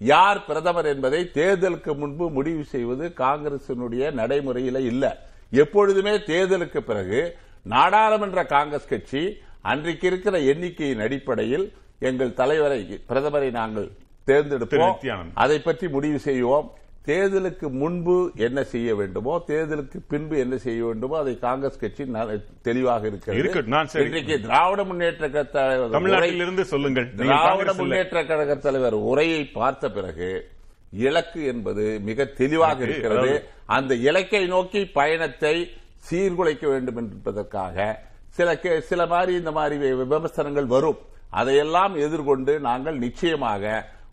யார் பிரதமர் என்பதை தேர்தலுக்கு முன்பு முடிவு செய்வது காங்கிரசினுடைய நடைமுறையில இல்ல எப்பொழுதுமே தேர்தலுக்கு பிறகு நாடாளுமன்ற காங்கிரஸ் கட்சி அன்றைக்கு இருக்கிற எண்ணிக்கையின் அடிப்படையில் எங்கள் தலைவரை பிரதமரை நாங்கள் திரு தேர்ந்தெடுப்போம். அதை பற்றி முடிவு செய்வோம் தேர்தலுக்கு முன்பு என்ன செய்ய வேண்டுமோ தேர்தலுக்கு பின்பு என்ன செய்ய வேண்டுமோ அதை காங்கிரஸ் கட்சி தெளிவாக இருக்கிறது. இன்றைக்கு திராவிட முன்னேற்ற கழக தலைவர் தமிழ்நாட்டில் உரை- இருந்து சொல்லுங்கள் திராவிட. முன்னேற்ற கழக தலைவர் உரையை பார்த்த பிறகு இலக்கு என்பது மிக தெளிவாக இருக்கிறது அந்த இலக்கை நோக்கி பயணத்தை சீர்குலைக்க வேண்டும் என்பதற்காக சில சில மாதிரி இந்த மாதிரி விமர்சனங்கள் வரும் அதையெல்லாம் எதிர்கொண்டு நாங்கள் நிச்சயமாக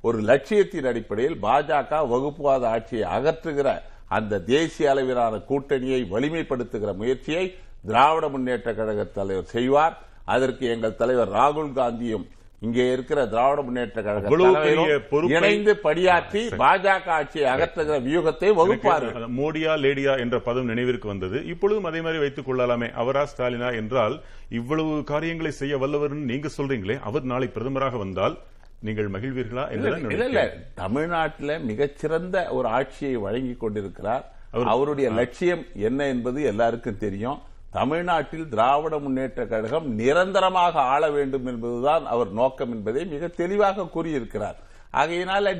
ஒரு லட்சியத்தின் அடிப்படையில் பாஜக வகுப்புவாத ஆட்சியை அகற்றுகிற அந்த தேசிய அளவிலான கூட்டணியை வலிமைப்படுத்துகிற முயற்சியை திராவிட முன்னேற்ற கழக தலைவர் செய்வார். அதற்கு எங்கள் தலைவர் ராகுல் காந்தியும் இங்கே இருக்கிற திராவிட முன்னேற்ற கழக இவ்வளவு பெரிய தலைவரும் பொறுப்பை- இணைந்து பணியாற்றி. பாஜக ஆட்சியை அகற்றுகிற வியூகத்தை எனக்கு மோடியா லேடியா என்ற பதம் நினைவிற்கு வந்தது. இப்பொழுதும் அதே மாதிரி வைத்துக் கொள்ளலாமே. அவரா ஸ்டாலினா என்றால் இவ்வளவு காரியங்களை செய்ய வல்லவர்னு நீங்க சொல்றீங்களே. அவர் நாளை பிரதமராக வந்தால் நீங்கள் மகிழ்வீர்களா இல்ல. தமிழ்நாட்டில் மிகச்சிறந்த ஒரு ஆட்சியை வழங்கி கொண்டிருக்கிறார். அவர்- அவருடைய லட்சியம் என்ன என்பது எல்லாருக்கும் தெரியும். தமிழ்நாட்டில் திராவிட முன்னேற்ற கழகம் நிரந்தரமாக ஆள வேண்டும் என்பதுதான் அவர் நோக்கம் என்பதை மிக தெளிவாக கூறியிருக்கிறார். ஆகையினால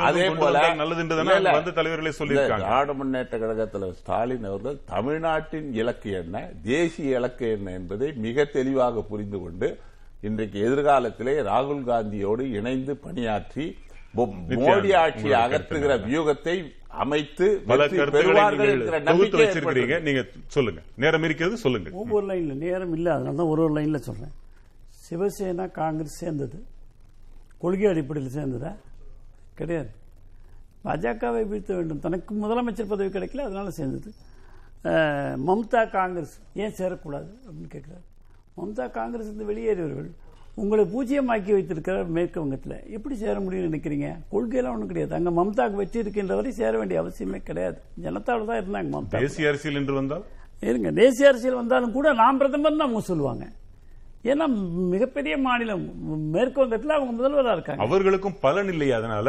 அதே போல நல்லது தலைவர்களே. இல்ல, திராவிட முன்னேற்ற கழகத்தில் ஸ்டாலின் அவர்கள் தமிழ்நாட்டின் இலக்கு என்ன தேசிய இலக்கு என்ன என்பதை மிக தெளிவாக புரிந்து கொண்டு இன்றைக்கு எதிர்காலத்திலே ராகுல் காந்தியோடு இணைந்து பணியாற்றி மோடி ஆட்சியை அகற்றுகிற வியூகத்தை அமைத்து பல கருத்துக்களை வச்சிருக்கிறீங்க. நீங்க சொல்லுங்க. நேரம் இருக்கிறது சொல்லுங்க ஒவ்வொரு லைனில் நேரம் இல்லை அதனால தான் ஒரு ஒரு லைனில் சொல்கிறேன் சிவசேனா காங்கிரஸ் சேர்ந்தது. கொள்கை அடிப்படையில் சேர்ந்ததா? கிடையாது. பாஜகவை வீழ்த்த வேண்டும். தனக்கு முதலமைச்சர் பதவி கிடைக்கல அதனால சேர்ந்தது. மம்தா காங்கிரஸ் ஏன் சேரக்கூடாது அப்படின்னு கேட்குறாரு. மம்தா காங்கிரஸ் வெளியேறியவர்கள். உங்களை பூஜ்ஜியமாக்கி வைத்திருக்கிறார் மேற்கு வங்கத்தில் எப்படி சேர முடியும்னு நினைக்கிறீங்க? கொள்கையெல்லாம் ஒன்றும் கிடையாது. அங்கே மம்தாக்கு வெற்றி இருக்கின்ற வரை சேர வேண்டிய அவசியமே கிடையாது. ஜனதாவில் தான் இருந்தாங்க மம்தா தேசிய அரசியல் என்று வந்தால்? இருங்க தேசிய அரசியல் வந்தாலும் கூட நாம் பிரதமர் அவங்க சொல்லுவாங்க. ஏன்னா மிகப்பெரிய மாநிலம் மேற்கு வங்கத்தில் அவங்க முதல்வராக இருக்காங்க. அவர்களுக்கும் பலன் இல்லையா அதனால?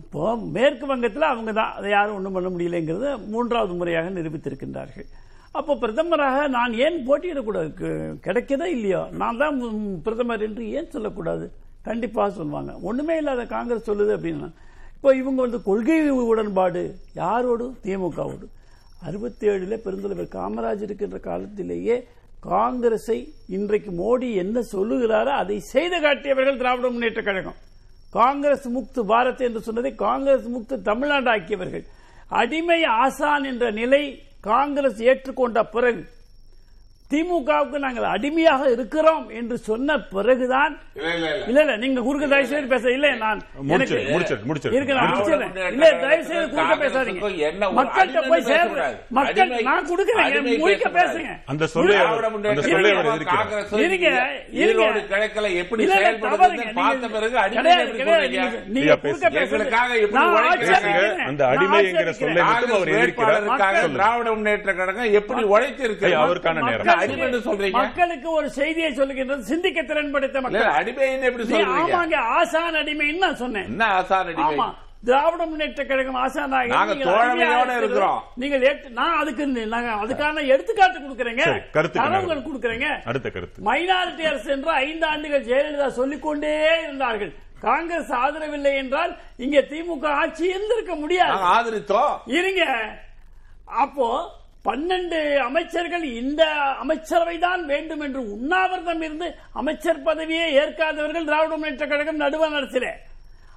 இப்போ மேற்கு வங்கத்தில் அவங்க தான். அதை யாரும் ஒன்றும் பண்ண முடியலைங்கிறத மூன்றாவது முறையாக நிரூபித்திருக்கின்றார்கள். அப்போ பிரதமராக நான் ஏன் போட்டியிடக்கூடாது கிடைக்கதா இல்லையோ? நான் தான் பிரதமர் என்று ஏன் சொல்லக்கூடாது? கண்டிப்பாக சொல்லுவாங்க ஒன்றுமே இல்லாத காங்கிரஸ் சொல்லுது அப்படின்னா இப்போ இவங்க வந்து கொள்கை உடன்பாடு யாரோடு? திமுகவோடு. அறுபத்தி ஏழுல பெருந்தலைவர் காமராஜ் இருக்கின்ற காலத்திலேயே காங்கிரஸை இன்றைக்கு மோடி என்ன சொல்லுகிறாரோ அதை செய்து காட்டியவர்கள் திராவிட முன்னேற்ற கழகம். காங்கிரஸ் முக்து பாரத் என்று சொன்னதை காங்கிரஸ் முக்து தமிழ்நாடு ஆக்கியவர்கள். அடிமை ஆசான் என்ற நிலை காங்கிரஸ் ஏற்றுக்கொண்ட பிறகு திமுகவுக்கு நாங்கள் அடிமையாக இருக்கிறோம் என்று சொன்ன பிறகுதான் இல்ல, இல்ல, இல்ல. இல்ல இல்ல நீங்க குறுக்க தயவு செய்து பேச இல்ல நான். இருக்கு இல்ல தயவு செய்து குறுக்க பேசாதீங்க மக்கள்கிட்ட போய் பேசக்கூடாது. மக்கள் நான் கொடுக்கிறேன் முழுக்க. பேசுங்க அந்த சொல்லை இருங்க, இருங்க. கிழக்குல எப்படி. பார்த்த நீங்க- பிறகு குறுக்க பேசுங்க. பேசுறது- எங்களுக்காக எப்படி நான் உழைக்கிறீங்க? ஆட்சேபிக்கிறேன். அந்த அடிமை என்கிற. சொல்லை மட்டும் அவர் எதிர்க்கிறார். திராவிட முன்னேற்ற கழகம் எப்படி உழைத்திருக்கு ஐயா, அவருக்கான நேரம். மக்களுக்கு- அடிமைன்னு சொல்றீங்க? மக்களுக்கு ஒரு செய்தியை சொல்லுகின்றது சிந்திக்க திறன் படைத்த இல்ல, மக்கள். அடிமைன்னு எப்படி நீ சொல்றீங்க? ஆமாங்க ஆசான் அடிமைன்னு நான் சொன்னேன். என்ன ஆசான் அடிமை? ஆமா திராவிட முன்னேற்ற கழகம் ஆசானாக நாங்க இருக்கிறோம். நீங்கள் ஏற்று- நான் அதுக்கு நாங்க அதுக்கான எடுத்துக்காட்டு கொடுக்கறேங்க. தரவுகள். கொடுக்கறேங்க. அடுத்த கருத்து. மைனாரிட்டி அரசு என்று ஐந்து ஆண்டுகள் ஜெயலலிதா சொல்லிக்கொண்டே இருந்தார்கள். காங்கிரஸ் ஆதரவில்லை என்றால் இங்க திமுக ஆட்சி இருந்திருக்க முடியாது. நாங்க ஆதரித்தோம். இருங்க. அப்போ பன்னெண்டு அமைச்சர்கள் இந்த அமைச்சரவை தான் வேண்டும் என்று உண்ணாவிரதம் இருந்து அமைச்சர் பதவியை ஏற்காதவர்கள் திராவிட முன்னேற்ற கழகம் நடுவண் அரசிலே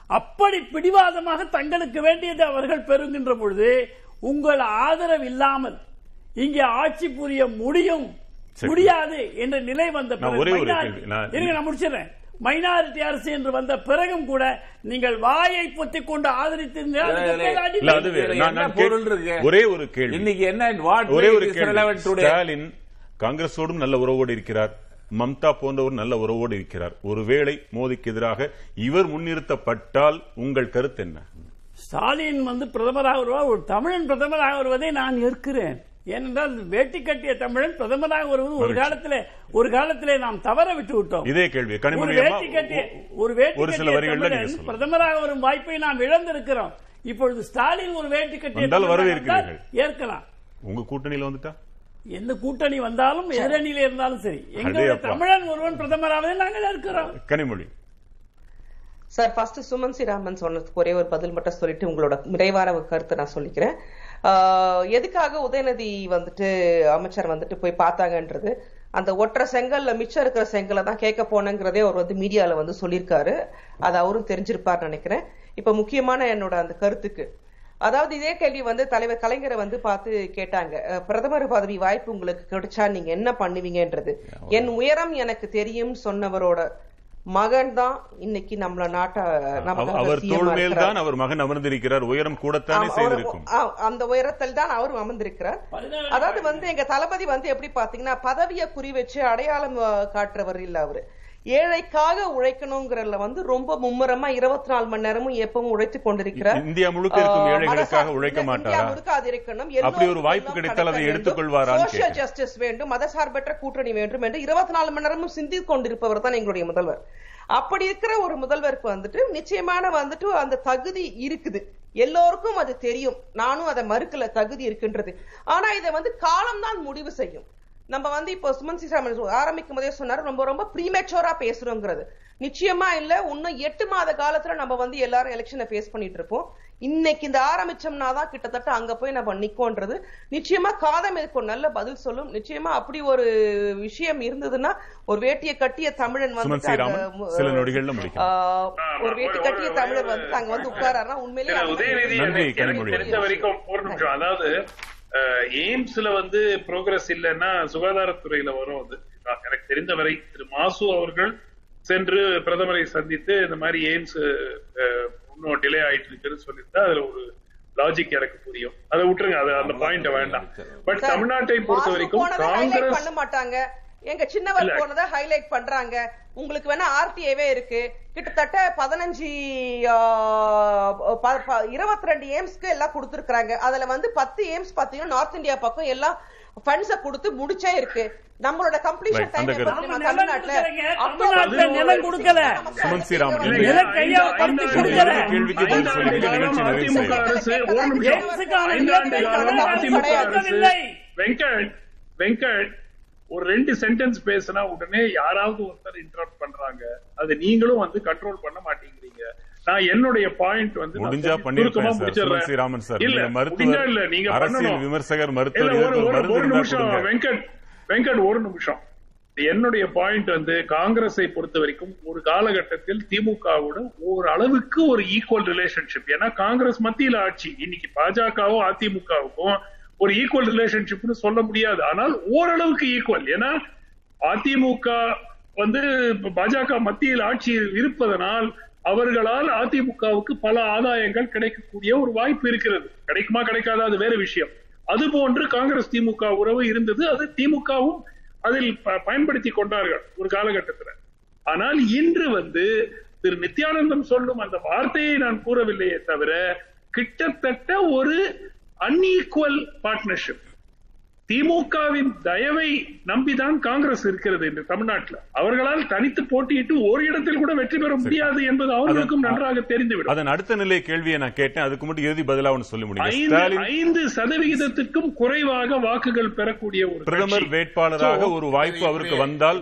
அப்படி பிடிவாதமாக தங்களுக்கு வேண்டியதை அவர்கள் பெறுகின்ற பொழுது உங்கள் ஆதரவு இல்லாமல் இங்கே ஆட்சி புரிய முடியும். முடியாது என்ற நிலை வந்த நான் முடிச்சிடுறேன். மைனாரிட்டி அரசு என்று வந்த பிறகும் கூட நீங்கள் வாயை பொத்திக் கொண்டு ஆதரித்திருந்தால்? ஒரே ஒரு கேள்வி. இன்னைக்கு என்ன what ஒரே ஒரு? ஸ்டாலின் காங்கிரஸோடும் நல்ல உறவோடு இருக்கிறார். மம்தா போன்றவர் நல்ல உறவோடு இருக்கிறார். ஒருவேளை மோடிக்கு எதிராக இவர் முன்னிறுத்தப்பட்டால் உங்கள் கருத்து என்ன? ஸ்டாலின் வந்து பிரதமராக வருவார் ஒரு தமிழன் பிரதமராக வருவதை நான் ஏற்கிறேன். ஏனென்றால் வேட்டி கட்டிய தமிழன் பிரதமராக வருவது ஒரு காலத்திலே ஒரு காலத்திலே நாம் தவற விட்டு விட்டோம். இதே கேள்வி. ஒரு கனிமொழி வேட்டி கட்டிய ஒரு வேட்டி ஒரு சில வரிகள்ல. பிரதமராக வரும் வாய்ப்பை நாம் இழந்திருக்கிறோம். இப்பொழுது ஸ்டாலின் ஒரு வேட்டி கட்டிய வரவேற்கிறீர்கள். ஏற்கலாம். உங்க கூட்டணியில வந்துட்டா? எந்த கூட்டணி வந்தாலும் எதிரணியில இருந்தாலும் சரி. எங்களுடைய அப்பா. தமிழன் ஒருவன் பிரதமராகவே நாங்கள் இருக்கிறோம் கனிமொழி. சார் ஃபர்ஸ்ட் சுமன் ஸ்ரீராமன் சொன்னதுக்கு ஒரே ஒரு பதில் மட்டும் சொல்லிட்டு உங்களோட நிறைவான கருத்தை நான் சொல்லிக்கிறேன். எதுக்காக உதயநிதி வந்துட்டு அமைச்சர் வந்துட்டு போய் பார்த்தாங்கன்றது அந்த ஒற்றை செங்கல்ல மிச்சம் இருக்கிற செங்கலை தான் கேட்க போனேங்கிறதே அவர் வந்து மீடியால வந்து சொல்லியிருக்காரு. அது அவரும் தெரிஞ்சிருப்பார்னு நினைக்கிறேன். இப்ப முக்கியமான என்னோட அந்த கருத்துக்கு. அதாவது இதே கேள்வி வந்து தலைவர் கலைஞரை வந்து பார்த்து கேட்டாங்க. பிரதமர் பதவி வாய்ப்பு உங்களுக்கு கிடைச்சா நீங்க என்ன பண்ணுவீங்கன்றது. என் உயரம் எனக்கு தெரியும் சொன்னவரோட மகன் தான் இன்னைக்கு நம்மள நாட்டை அவர் தோள் மேல். தான் அவர் மகன் அமர்ந்திருக்கிறார். உயரம் கூடத்தானே செய்திருக்கும் அந்த உயரத்தில் தான் அவர் அமர்ந்திருக்கிறார். அதாவது வந்து எங்க தளபதி வந்து எப்படி பாத்தீங்கன்னா பதவியை குறி வச்சு அடையாளம் காட்டுறவர் இல்ல அவரு. ஏழைக்காக உழைக்கணுங்கிறதுல வந்து ரொம்ப மும்முரமா இருபத்தி நாலு மணி நேரமும் எப்பவும் உழைத்து கொண்டிருக்கிறார் இந்தியா முழுக்க இருக்கும் ஏழைகளுக்காக உழைக்க மாட்டாரா? முழுக்க அது இருக்கணும். அப்படி ஒரு வாய்ப்பு கிடைத்தால் அதை சோசியல். ஜஸ்டிஸ் வேண்டும் மதசார்பற்ற கூட்டணி வேண்டும் என்று இருபத்தி நாலு மணி நேரமும் சிந்தித்து கொண்டிருப்பவர் தான் எங்களுடைய முதல்வர். அப்படி இருக்கிற ஒரு முதல்வருக்கு வந்துட்டு நிச்சயமான வந்துட்டு அந்த தகுதி இருக்குது. எல்லோருக்கும் அது தெரியும். நானும் அதை மறுக்கல தகுதி இருக்கின்றது. ஆனா இதை வந்து காலம்தான் முடிவு செய்யும். நம்ம வந்து இப்போ சுமன் சீசாமன் ஆரம்பிக்கும் போதே சொன்னாரு ரொம்ப ரொம்ப ப்ரீமேச்சோரா பேசுறோங்கிறது. நிச்சயமா இல்ல இன்னும் எட்டு மாத காலத்துல நம்ம வந்து எல்லாரும் எலெக்ஷனை ஃபேஸ் பண்ணிட்டு இருப்போம். இன்னைக்கு இந்த ஆரம்பிச்சோம்னா தான் கிட்டத்தட்ட அங்க போய் நம்ம நிக்கோன்றது. நிச்சயமா காதம் இதுக்கு ஒரு நல்ல பதில் சொல்லும். நிச்சயமா அப்படி ஒரு விஷயம் இருந்ததுன்னா ஒரு வேட்டியை கட்டிய தமிழன் வந்து ஒரு வேட்டி கட்டிய தமிழர் வந்து அங்க வந்து உட்காராருன்னா உண்மையிலேயே. தெரிஞ்ச வரைக்கும் ஒரு நிமிஷம். அதாவது எய்ம்ஸ்ல வந்து ப்ரோக்ரஸ் இல்லைன்னா சுகாதாரத்துறையில வரும் அது. எனக்கு தெரிந்த வரை திரு மாசு அவர்கள் சென்று பிரதமரை சந்தித்து இந்த மாதிரி எய்ம்ஸ் இன்னும் டிலே ஆயிட்டு இருக்குன்னு சொல்லியிருந்தா அதுல ஒரு லாஜிக் எனக்கு புரியும். அதை விட்டுருங்க அது அந்த பாயிண்ட் வேண்டாம். பட் தமிழ்நாட்டை பொறுத்த வரைக்கும் காங்கிரஸ் பண்ண மாட்டாங்க. எங்க சின்னவர். போனதை ஹைலைட் பண்றாங்க. உங்களுக்கு வேணா ஆர்டிஏவே இருக்கு. கிட்டத்தட்ட பதினஞ்சு இருபத்தி ரெண்டு எய்ம்ஸ்க்கு எல்லாம் கொடுத்துருக்காங்க அதுல வந்து பத்து எய்ம்ஸ் பாத்தீங்கன்னா நார்த் இந்தியா பக்கம் எல்லாம் ஃபண்ட்ஸ கொடுத்து முடிச்சே இருக்கு. நம்மளோட கம்ப்ளீஷன் டைம் தமிழ்நாட்டுல நிலம் தமிழ்நாட்டுல நிலம் கொடுக்கல. சுமன் ஸ்ரீராமன் இல்லைங்க, நில கையால ஐந்து பறித்து கொடுக்கல. கேள்விக்கு பதில் நிகழ்ச்சி நிறைவு. வெங்கட் வெங்கட் ஒரு ரெண்டு சென்டென்ஸ் பேசினா உடனே யாராவது ஒருத்தர் இன்டரப்ட் பண்றாங்க. அது நீங்களும் வந்து கண்ட்ரோல் பண்ண மாட்டேங்கிறீங்க. நான் என்னுடைய பாயிண்ட் வந்து முடிஞ்சா பண்ணிருப்பேன் சார். இல்ல நீங்க முடிஞ்சா இல்ல மருத்துவர் நீங்க அரசியல். விமர்சகர் மருத்துவர் ஒரு நிமிஷம் வெங்கட் வெங்கட் ஒரு நிமிஷம். என்னுடைய பாயிண்ட் வந்து காங்கிரஸை பொறுத்த வரைக்கும் ஒரு காலகட்டத்தில் திமுகவோட ஒரு அளவுக்கு ஒரு ஈக்குவல் ரிலேஷன்ஷிப் ஏன்னா காங்கிரஸ் மத்தியில ஆட்சி. இன்னைக்கு பாஜகவும் அதிமுகவுக்கும் ஒரு ஈக்குவல் ரிலேஷன்ஷிப்னு சொல்ல முடியாது. ஆனால் ஓரளவுக்கு ஈக்குவல் ஏன்னா அதிமுக வந்து பாஜக மத்தியில் ஆட்சி இருப்பதனால் அவர்களால் அதிமுகவுக்கு பல ஆதாயங்கள் கிடைக்கக்கூடிய ஒரு வாய்ப்பு இருக்கிறது. கிடைக்குமா கிடைக்காதா அது வேற விஷயம். அது போன்று காங்கிரஸ் திமுக உறவு இருந்தது. அது திமுகவும் அதில் ப- பயன்படுத்தி கொண்டார்கள் ஒரு காலகட்டத்தில். ஆனால் இன்று வந்து திரு நித்யானந்தம் சொல்லும் அந்த வார்த்தையை நான் கூறவில்லையே தவிர கிட்டத்தட்ட ஒரு unequal partnership. திமுகவின் தயவை நம்பிதான் காங்கிரஸ் இருக்கிறது இந்த தமிழ்நாட்டில். அவர்களால் தனித்து போட்டியிட்டு ஒரு இடத்தில் கூட வெற்றி பெற முடியாது என்பது அவர்களுக்கும் நன்றாக தெரிந்துவிடும். அதன் அடுத்த நிலை கேள்வியை நான் கேட்டேன். அதுக்கு மட்டும் இறுதி பதிலா ஒன்று சொல்ல முடியும்? ஐந்து சதவிகிதத்துக்கும் குறைவாக வாக்குகள் பெறக்கூடிய ஒரு பிரதமர். வேட்பாளராக ஒரு வாய்ப்பு அவருக்கு வந்தால்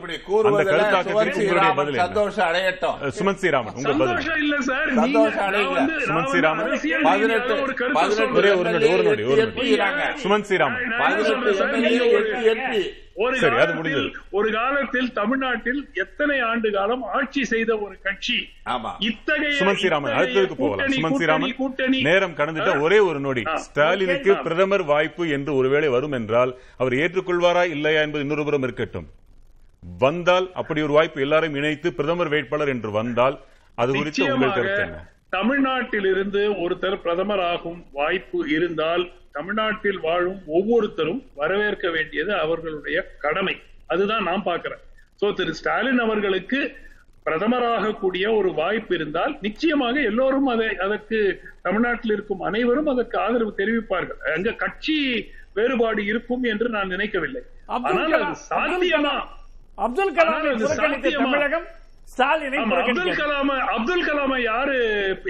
அந்த கருத்தாக்கத்திற்கு உங்களுடைய பதில்? சந்தோஷம் அடையட்டும். சுமன் ஸ்ரீராமன் உங்க பதில் சந்தோஷம் இல்ல சார். சுமன் ஸ்ரீராமன் பதினெட்டு ஒரு நொடி, ஒரு நொடி, ஒரு நொடி. எம்பிக்கிறாங்க. சுமன் ஸ்ரீராமன் பதினெட்டு எம்எல்ஏ ஒரு- எம்பி காலத்தில் முடிந்தது. ஒரு காலத்தில் தமிழ்நாட்டில் எத்தனை ஆண்டு காலம் ஆட்சி செய்த ஒரு கட்சி இத்தகைய சுமன் ஸ்ரீராமன் அடுத்ததுக்கு போகலாம் சுமன் ஸ்ரீராமன் கூட்டணி நேரம் கடந்துட்ட. ஒரே ஒரு நொடி. ஸ்டாலினுக்கு. பிரதமர் வாய்ப்பு என்று ஒருவேளை வரும் என்றால் அவர் ஏற்றுக்கொள்வாரா இல்லையா என்பது இன்னொரு புறம் இருக்கட்டும் வந்தால் அப்படி ஒரு வாய்ப்பு எல்லாரையும் இணைத்து பிரதமர் வேட்பாளர் என்று வந்தால் அது குறித்து உங்கள் கருத்து என்ன தமிழ்நாட்டிலிருந்து ஒருத்தர் பிரதமர் ஆகும் வாய்ப்பு இருந்தால் தமிழ்நாட்டில் வாழும் ஒவ்வொருத்தரும் வரவேற்க வேண்டியது அவர்களுடைய கடமை. அதுதான் நான் பார்க்கிறேன். சோ திரு ஸ்டாலின் அவர்களுக்கு பிரதமராக கூடிய ஒரு வாய்ப்பு இருந்தால் நிச்சயமாக எல்லோரும் அதை அதற்கு தமிழ்நாட்டில் இருக்கும் அனைவரும் அதற்கு ஆதரவு தெரிவிப்பார்கள். அங்க கட்சி வேறுபாடு இருக்கும் என்று நான் நினைக்கவில்லை. ஆனால் அது சாத்தியமா? அப்துல் கலாமை? தமிழகம் ஸ்டாலினை அப்துல் கலாம அப்துல் கலாம யாரு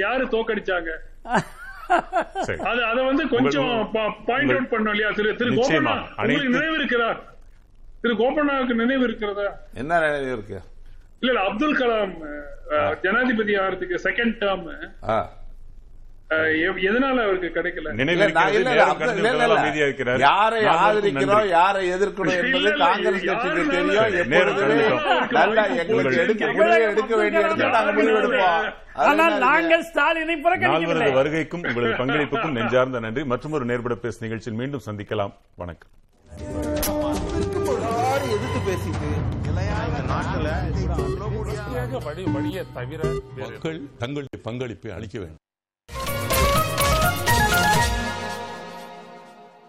யாரு தோக்கடிச்சாங்க? சரி. அது அத வந்து கொஞ்சம் பாயிண்ட் அவுட் பண்ணோம் இல்லையா? திரு திரு. கோபண்ணா உங்களுக்கு நினைவு இருக்கிறா திரு கோபண்ணாவுக்கு நினைவு இருக்கிறதா? என்ன நினைவு இருக்கு? இல்ல இல்ல அப்துல் கலாம் ஜனாதிபதி ஆகிறதுக்கு செகண்ட் டேர்ம் ஆ. எதனால அவருக்கு கிடைக்கல? நினைவு யாரை ஆதரிக்கிறோம். யாரை எதிர்க்கணும் என்பது இல்ல, காங்கிரஸ் யாரு கட்சிக்கு வேணாலும் தெரியும். நேரம் எப்பொழுதுமே கடந்துட்டோம். நல்லா எங்களுக்கு எடுக்க முடிவு எடுக்க வேண்டிய இடத்துல நாங்க முடிவெடுப்போம் அதுல ஆனால் என்ன நாங்கள் இருக்கு? ஸ்டாலினை புறக்கணிக்கவில்லை. நால்வரது வருகைக்கும் உங்களது பங்களிப்புக்கும் நெஞ்சார்ந்த நன்றி. மற்றும் ஒரு நேர்பட பேசு நிகழ்ச்சியில் மீண்டும் சந்திக்கலாம். வணக்கம். எதிர்த்து பேசிட்டு நாட்டுல தவிர மக்கள் தங்களுடைய பங்களிப்பை அளிக்க வேண்டும்.